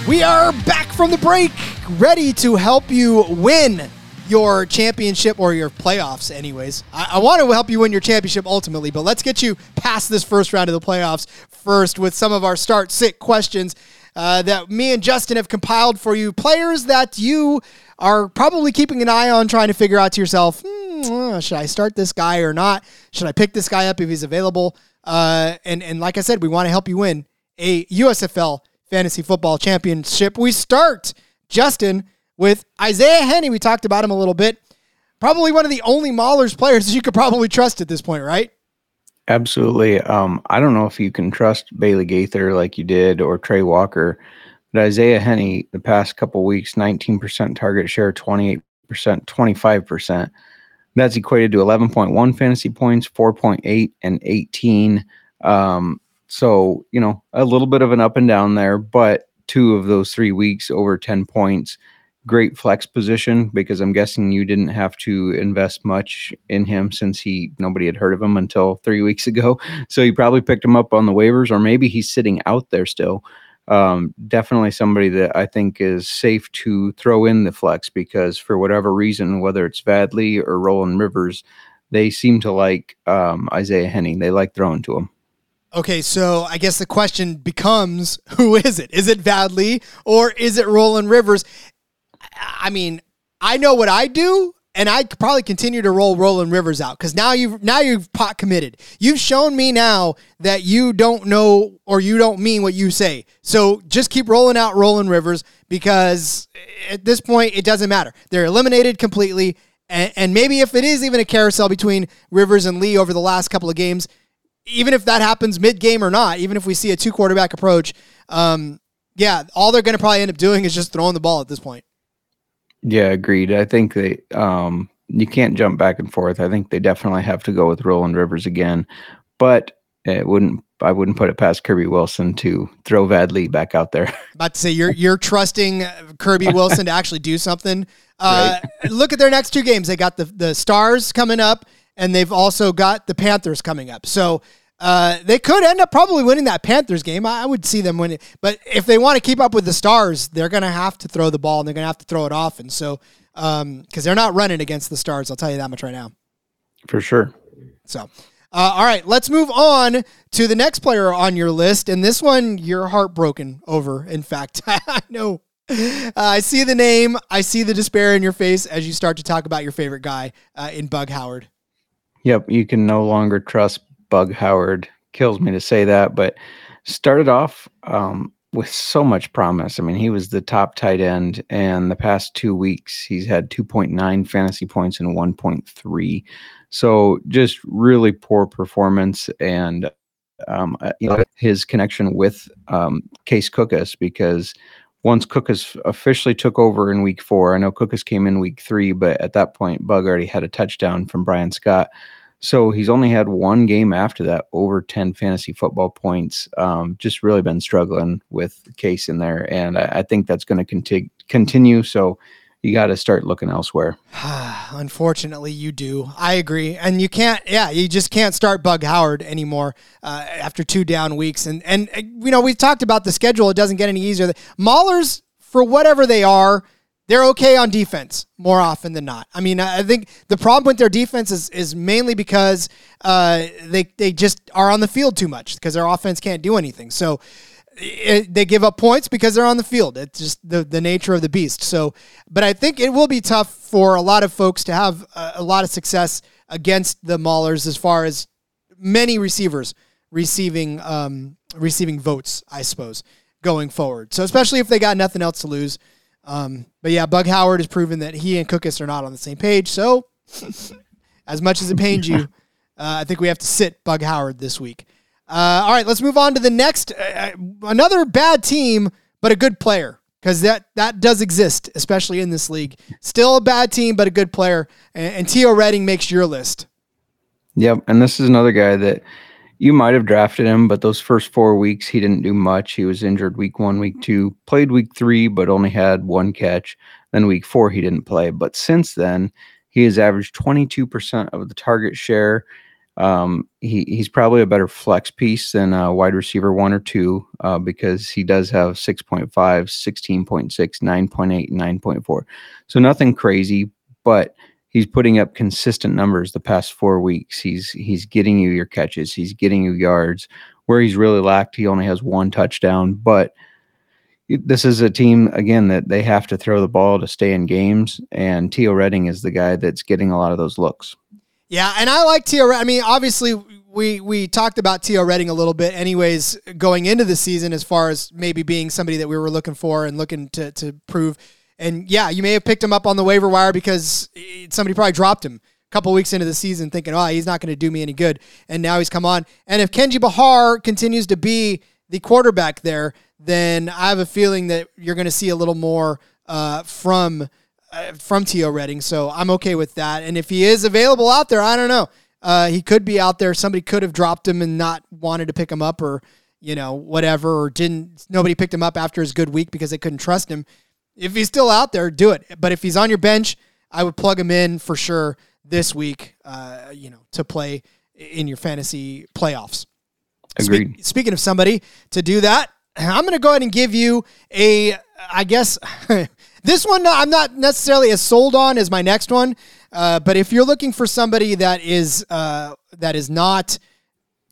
We are back from the break, ready to help you win your championship or your playoffs, anyways. I, I, want to help you win your championship ultimately, but let's get you past this first round of the playoffs first with some of our start sit questions uh, that me and Justin have compiled for you. Players that you are probably keeping an eye on, trying to figure out to yourself, hmm, uh, should I start this guy or not? Should I pick this guy up if he's available? Uh, and and like I said, we want to help you win a USFL Fantasy Football Championship. We start, Justin, with Isaiah Hennie. We talked about him a little bit. Probably one of the only Maulers players (laughs) you could probably trust at this point, right? Absolutely. Um, I don't know if you can trust Bailey Gaither like you did or Trey Walker, but Isaiah Hennie, the past couple weeks, 19% target share, 28%, 25%. That's equated to 11.1 fantasy points, 4.8, and 18. Um, so, you know, a little bit of an up and down there, but two of those three weeks over 10 points. Great flex position because I'm guessing you didn't have to invest much in him since he nobody had heard of him until three (laughs) weeks ago. So you probably picked him up on the waivers, or maybe he's sitting out there still. Um, definitely somebody that I think is safe to throw in the flex because for whatever reason, whether it's Vad Lee or Roland Rivers, they seem to like um, Isaiah Hennie. They like throwing to him. Okay, so I guess the question becomes (laughs) who is it? Is it Vad Lee or is it Roland Rivers? I mean, I know what I do, and I probably continue to roll Roland Rivers out because now you've now you've pot committed. You've shown me now that you don't know or you don't mean what you say. So just keep rolling out Roland Rivers because at this point it doesn't matter. They're eliminated completely. And, and maybe if it is even a carousel between Rivers and Lee over the last couple of games, even if that happens mid game or not, even if we see a two quarterback approach, um, yeah, all they're going to probably end up doing is just throwing the ball at this point. Yeah, agreed. I think they um, you can't jump back and forth. I think they definitely have to go with Roland Rivers again, but it wouldn't. I wouldn't put it past Kirby Wilson to throw Vad Lee back out there. (laughs) About to say you're you're trusting Kirby Wilson to (laughs) actually do something. Uh, right. look at their next two games. They got the the Stars coming up and they've also got the Panthers coming up. So uh, they could end up probably winning that Panthers game. I, I would see them winning, but if they want to keep up with the Stars, they're going to have to throw the ball and they're going to have to throw it often. So because um, they're not running against the Stars, I'll tell you that much right now. For sure. So. Uh, all right, let's move on to the next player on your list. And this one, you're heartbroken over. In fact, (laughs) I know. Uh, I see the name. I see the despair in your face as you start to talk about your favorite guy uh, in Bug Howard. Yep, you can no longer trust Bug Howard. Kills me to say that, but started off um, with so much promise. I mean, he was the top tight end, and the past two weeks he's had 2.9 fantasy points and 1.3. So just really poor performance, and um, uh, you know his connection with um, Case Cookus because once Cookus officially took over in week four, I know Cookus came in week three, but at that point, Bug already had a touchdown from Brian Scott. So he's only had one game after that over 10 fantasy football points. Um, just really been struggling with Case in there. And I, I think that's going to conti- continue. So you got to start looking elsewhere. (sighs) Unfortunately, you do. I agree, and you can't. Yeah, you just can't start Bug Howard anymore uh, after two down weeks. And and uh, you know we've talked about the schedule; it doesn't get any easier. Maulers, for whatever they are, they're okay on defense more often than not. I mean, I think the problem with their defense is, is mainly because uh, they they just are on the field too much because their offense can't do anything. So it, they give up points because they're on the field. It's just the the nature of the beast. So, but I think it will be tough for a lot of folks to have a, a lot of success against the Maulers as far as many receivers receiving um, receiving votes. I suppose going forward. So especially if they got nothing else to lose. Um, but yeah, Bug Howard has proven that he and Cookus are not on the same page. So, (laughs) as much as it pains you, uh, I think we have to sit Bug Howard this week. Uh, all right, let's move on to the next. Uh, uh another bad team, but a good player because that that does exist, especially in this league. Still a bad team, but a good player. And, and Teo Redding makes your list. Yep, and this is another guy that you might have drafted him, but those first four weeks he didn't do much. He was injured week one, week two, played week three, but only had one catch. Then week four he didn't play. But since then, he has averaged 22% of the target share. Um, he, he's probably a better flex piece than a wide receiver one or two uh, because he does have 6.5, 16.6, 9.8, 9.4. So nothing crazy, but he's putting up consistent numbers the past four weeks. He's he's getting you your catches, he's getting you yards. Where he's really lacked, he only has one touchdown. But this is a team again that they have to throw the ball to stay in games, and Teo Redding is the guy that's getting a lot of those looks. Yeah, and I like Teo. I mean, obviously, we we talked about Teo Redding a little bit, anyways, going into the season, as far as maybe being somebody that we were looking for and looking to to prove and yeah, you may have picked him up on the waiver wire because somebody probably dropped him a couple weeks into the season thinking, oh, he's not going to do me any good. And now he's come on. And if Kenji Bahar continues to be the quarterback there, then I have a feeling that you're going to see a little more uh, from from Teo Redding. So I'm okay with that. And if he is available out there, I don't know. Uh, he could be out there. Somebody could have dropped him and not wanted to pick him up, or you know whatever, or didn't. Nobody picked him up after his good week because they couldn't trust him. If he's still out there, do it. But if he's on your bench, I would plug him in for sure this week. Uh, you know, to play in your fantasy playoffs. Agreed. Spe- speaking of somebody to do that, I'm going to go ahead and give you a. I guess (laughs) this one I'm not necessarily as sold on as my next one. Uh, but if you're looking for somebody that is uh, that is not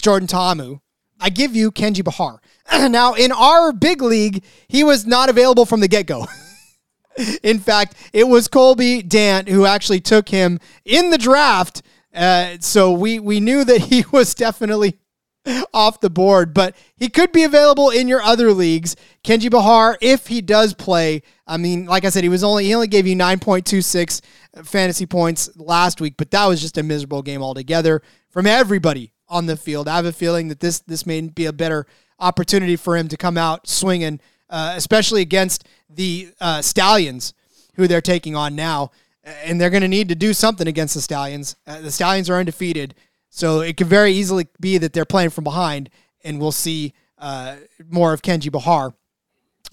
Jordan Ta'amu, I give you Kenji Bahar. (clears throat) now, in our big league, he was not available from the get go. (laughs) In fact, it was Colby Dant who actually took him in the draft. Uh, so we we knew that he (laughs) was definitely (laughs) off the board, but he could be available in your other leagues. Kenji Bahar, if he does play, I mean, like I said, he was only he only gave you 9.26 fantasy points last week, but that was just a miserable game altogether from everybody on the field. I have a feeling that this this may be a better opportunity for him to come out swinging uh, especially against the uh, Stallions, who they're taking on now. And they're going to need to do something against the Stallions. Uh, the Stallions are undefeated, so it could very easily be that they're playing from behind, and we'll see uh, more of Kenji Bahar.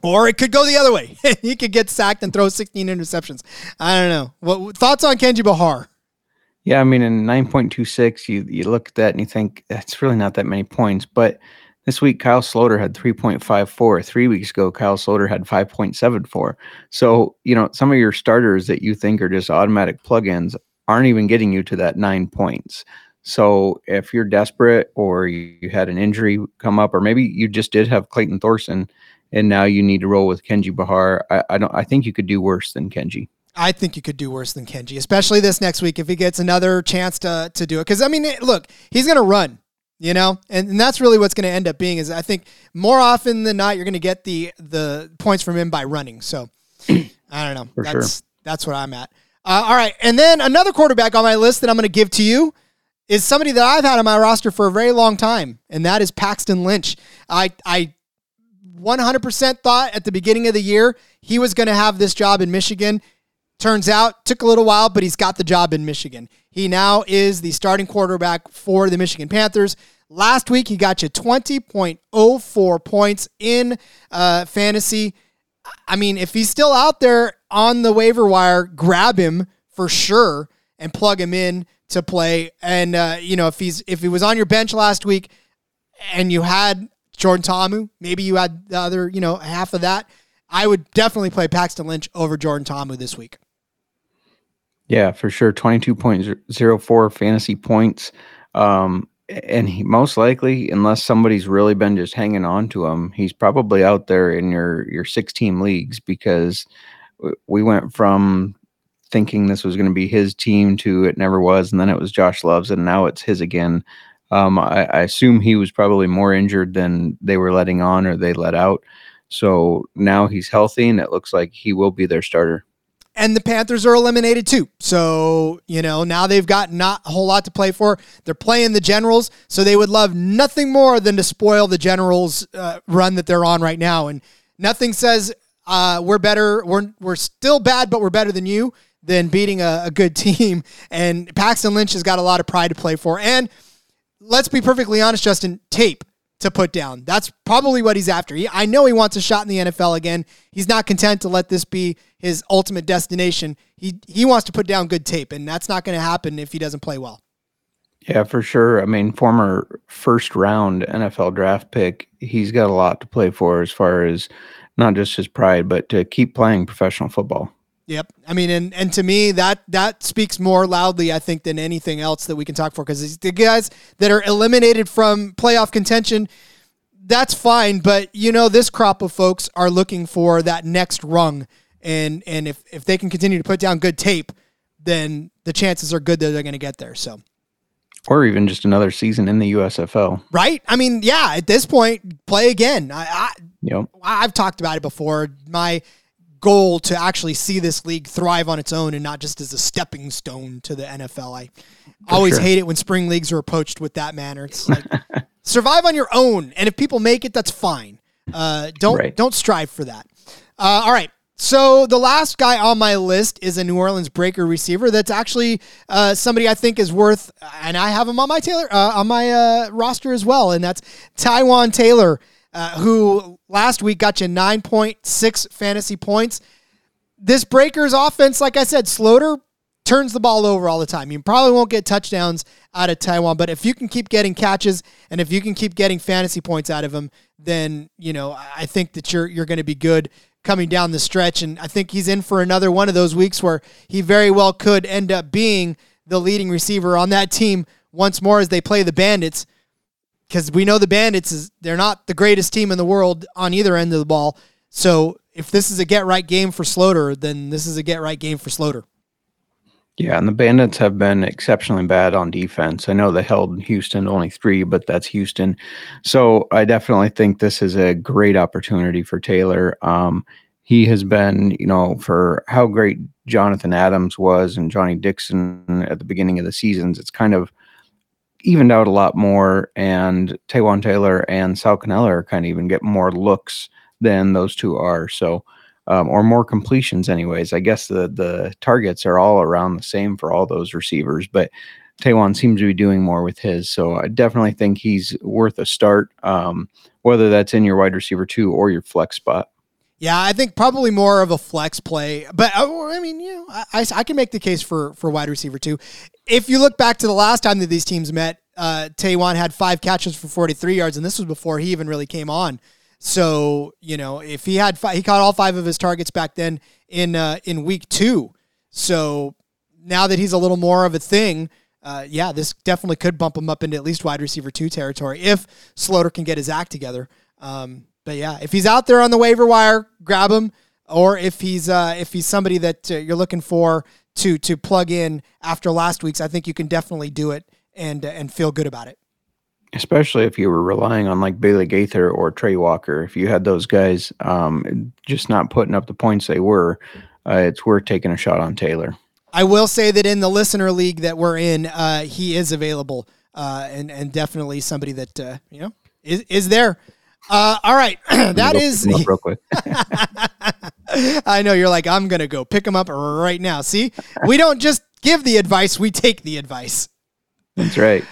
Or it could go the other way. (laughs) he could get sacked and throw 16 interceptions. I don't know. What thoughts on Kenji Bahar? Yeah, I mean, in 9.26, you you look at that and you think that's really not that many points, but this week, Kyle Sloter had 3.54. Three weeks ago, Kyle Sloter had 5.74. So, you know, some of your starters that you think are just automatic plugins aren't even getting you to that nine points. So, if you're desperate or you had an injury come up, or maybe you just did have Clayton Thorson and now you need to roll with Kenji Bahar, I, I don't I think you could do worse than Kenji. I think you could do worse than Kenji, especially this next week if he gets another chance to to do it. Because I mean, look, he's going to run you know and, and that's really what's going to end up being is i think more often than not you're going to get the the points from him by running so (clears throat) i don't know For that's sure. that's what i'm at uh, all right and then another quarterback on my list that i'm going to give to you is somebody that i've had on my roster for a very long time and that is paxton lynch i i 100% thought at the beginning of the year he was going to have this job in michigan Turns out, took a little while, but he's got the job in Michigan. He now is the starting quarterback for the Michigan Panthers. Last week, he got you 20.04 points in uh, fantasy. I mean, if he's still out there on the waiver wire, grab him for sure and plug him in to play. And uh, you know, if he's if he was on your bench last week and you had Jordan Ta'amu, maybe you had the other, you know, half of that I would definitely play Paxton Lynch over Jordan Ta'amu this week. Yeah, for sure. 22.04 fantasy points. Um, and he most likely, unless somebody's really been just hanging on to him, he's probably out there in your your six team leagues because we went from thinking this was going to be his team to it never was, and then it was Josh Love's, and now it's his again. Um, I, I assume he was probably more injured than they were letting on or they let out. So now he's healthy, and it looks like he will be their starter and the Panthers are eliminated too. So, you know, now they've got not a whole lot to play for. They're playing the Generals, so they would love nothing more than to spoil the Generals' uh, run that they're on right now. And nothing says uh, we're better, we're, we're still bad, but we're better than you than beating a, a good (laughs) team. And Paxton Lynch has got a lot of pride to play for. And let's be perfectly honest, Justin, tape to put down. That's probably what he's after. He, I know he wants a shot in the NFL again. He's not content to let this be his ultimate destination. He he wants to put down good tape, and that's not going to happen if he doesn't play well. Yeah, for sure. I mean, former first round NFL draft pick, he's got a lot to play for as far as not just his pride, but to keep playing professional football. Yep. I mean, and and to me, that that speaks more loudly, I think, than anything else that we can talk for. Because the guys that are eliminated from playoff contention, that's fine. But you know, this crop of folks are looking for that next rung, and and if if they can continue to put down good tape, then the chances are good that they're going to get there. So. Or even just another season in the USFL. Right? I mean, yeah, at this point, play again. I, I, yep. I've talked about it before. My goal to actually see this league thrive on its own and not just as a stepping stone to the NFL. I For always sure. hate it when spring leagues are approached with that manner. It's like (laughs) survive on your own, and if people make it, that's fine. Uh, don't right. don't strive for that. Uh, all right. So the last guy on my list is a New Orleans Breaker receiver. That's actually uh, somebody I think is worth, and I have him on my Taylor uh, on my uh, roster as well, and that's Taywan Taylor uh, who last week got you 9.6 fantasy points. This Breakers offense, like I said, Sloter turns the ball over all the time. You probably won't get touchdowns out of Taywan, but if you can keep getting catches and if you can keep getting fantasy points out of him, then you know I think that you're you're going to be good coming down the stretch. And I think he's in for another one of those weeks where he very well could end up being the leading receiver on that team once more as they play the Bandits because we know the Bandits is they're not the greatest team in the world on either end of the ball. So if this is a get right game for Sloter, then this is a get right game for Sloter. Yeah, and the Bandits have been exceptionally bad on defense. I know they held Houston only three, but that's Houston. So I definitely think this is a great opportunity for Taylor. Um, he has been, you know, for how great Jonathan Adams was and Johnnie Dixon at the beginning of the seasons, it's kind of evened out a lot more, and Taywan Taylor and Sal Cannella are kind of even get more looks than those two are. So, um, or more completions, anyways. I guess the the targets are all around the same for all those receivers, but Taywan seems to be doing more with his. So I definitely think he's worth a start, um, whether that's in your wide receiver two or your flex spot. Yeah, I think probably more of a flex play, but uh, I mean, you know, I, I can make the case for for wide receiver too. If you look back to the last time that these teams met, uh, Taywan had five catches for 43 yards, and this was before he even really came on. So you know, if he had five, he caught all five of his targets back then in uh, in week two. So now that he's a little more of a thing, uh, yeah, this definitely could bump him up into at least wide receiver two territory if Sloter can get his act together. Um, but yeah, if he's out there on the waiver wire, grab him. Or if he's uh, if he's somebody that uh, you're looking for to to plug in after last week's, I think you can definitely do it and uh, and feel good about it. Especially if you were relying on like Bailey Gaither or Trey Walker, if you had those guys um, just not putting up the points they were, uh, it's worth taking a shot on Taylor. I will say that in the listener league that we're in, uh, he is available uh, and and definitely somebody that uh, you know is is there. Uh, all right, (clears throat) that is. real quick. (laughs) I know you're like I'm gonna go pick him up right now. See, we don't just give the advice; we take the advice. That's right.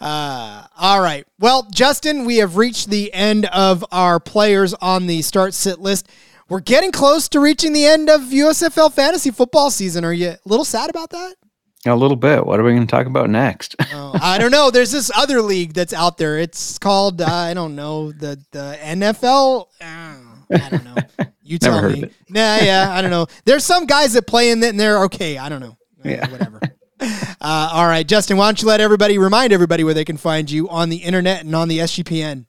Uh, all right. Well, Justin, we have reached the end of our players on the start sit list. We're getting close to reaching the end of USFL fantasy football season. Are you a little sad about that? A little bit. What are we going to talk about next? (laughs) oh, I don't know. There's this other league that's out there. It's called uh, I don't know the the NFL. Uh, I don't know. (laughs) You tell me. Nah, yeah, I don't know. There's some guys that play in it and they're okay. I don't know. Eh, Yeah. Whatever. Uh, all right, Justin, why don't you let everybody remind everybody where they can find you on the internet and on the SGPN?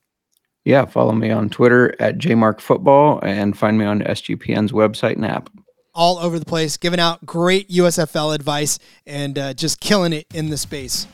Yeah, follow me on Twitter at jmarkfootball and find me on SGPN's website and app. All over the place, giving out great USFL advice and uh, just killing it in the space.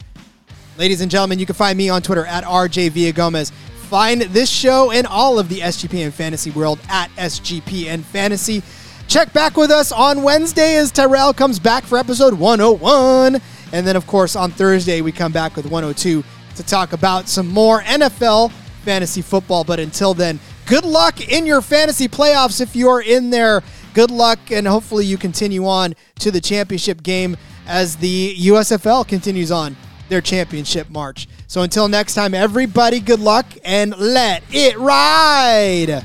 Ladies and gentlemen, you can find me on Twitter at RJ Villagomez. Find this show and all of the SGPN Fantasy World at SGPN Fantasy. Check back with us on Wednesday as Tyrell comes back for episode 101. And then, of course, on Thursday, we come back with 102 to talk about some more NFL fantasy football. But until then, good luck in your fantasy playoffs if you are in there. Good luck, and hopefully, you continue on to the championship game as the USFL continues on their championship march. So until next time, everybody, good luck and let it ride.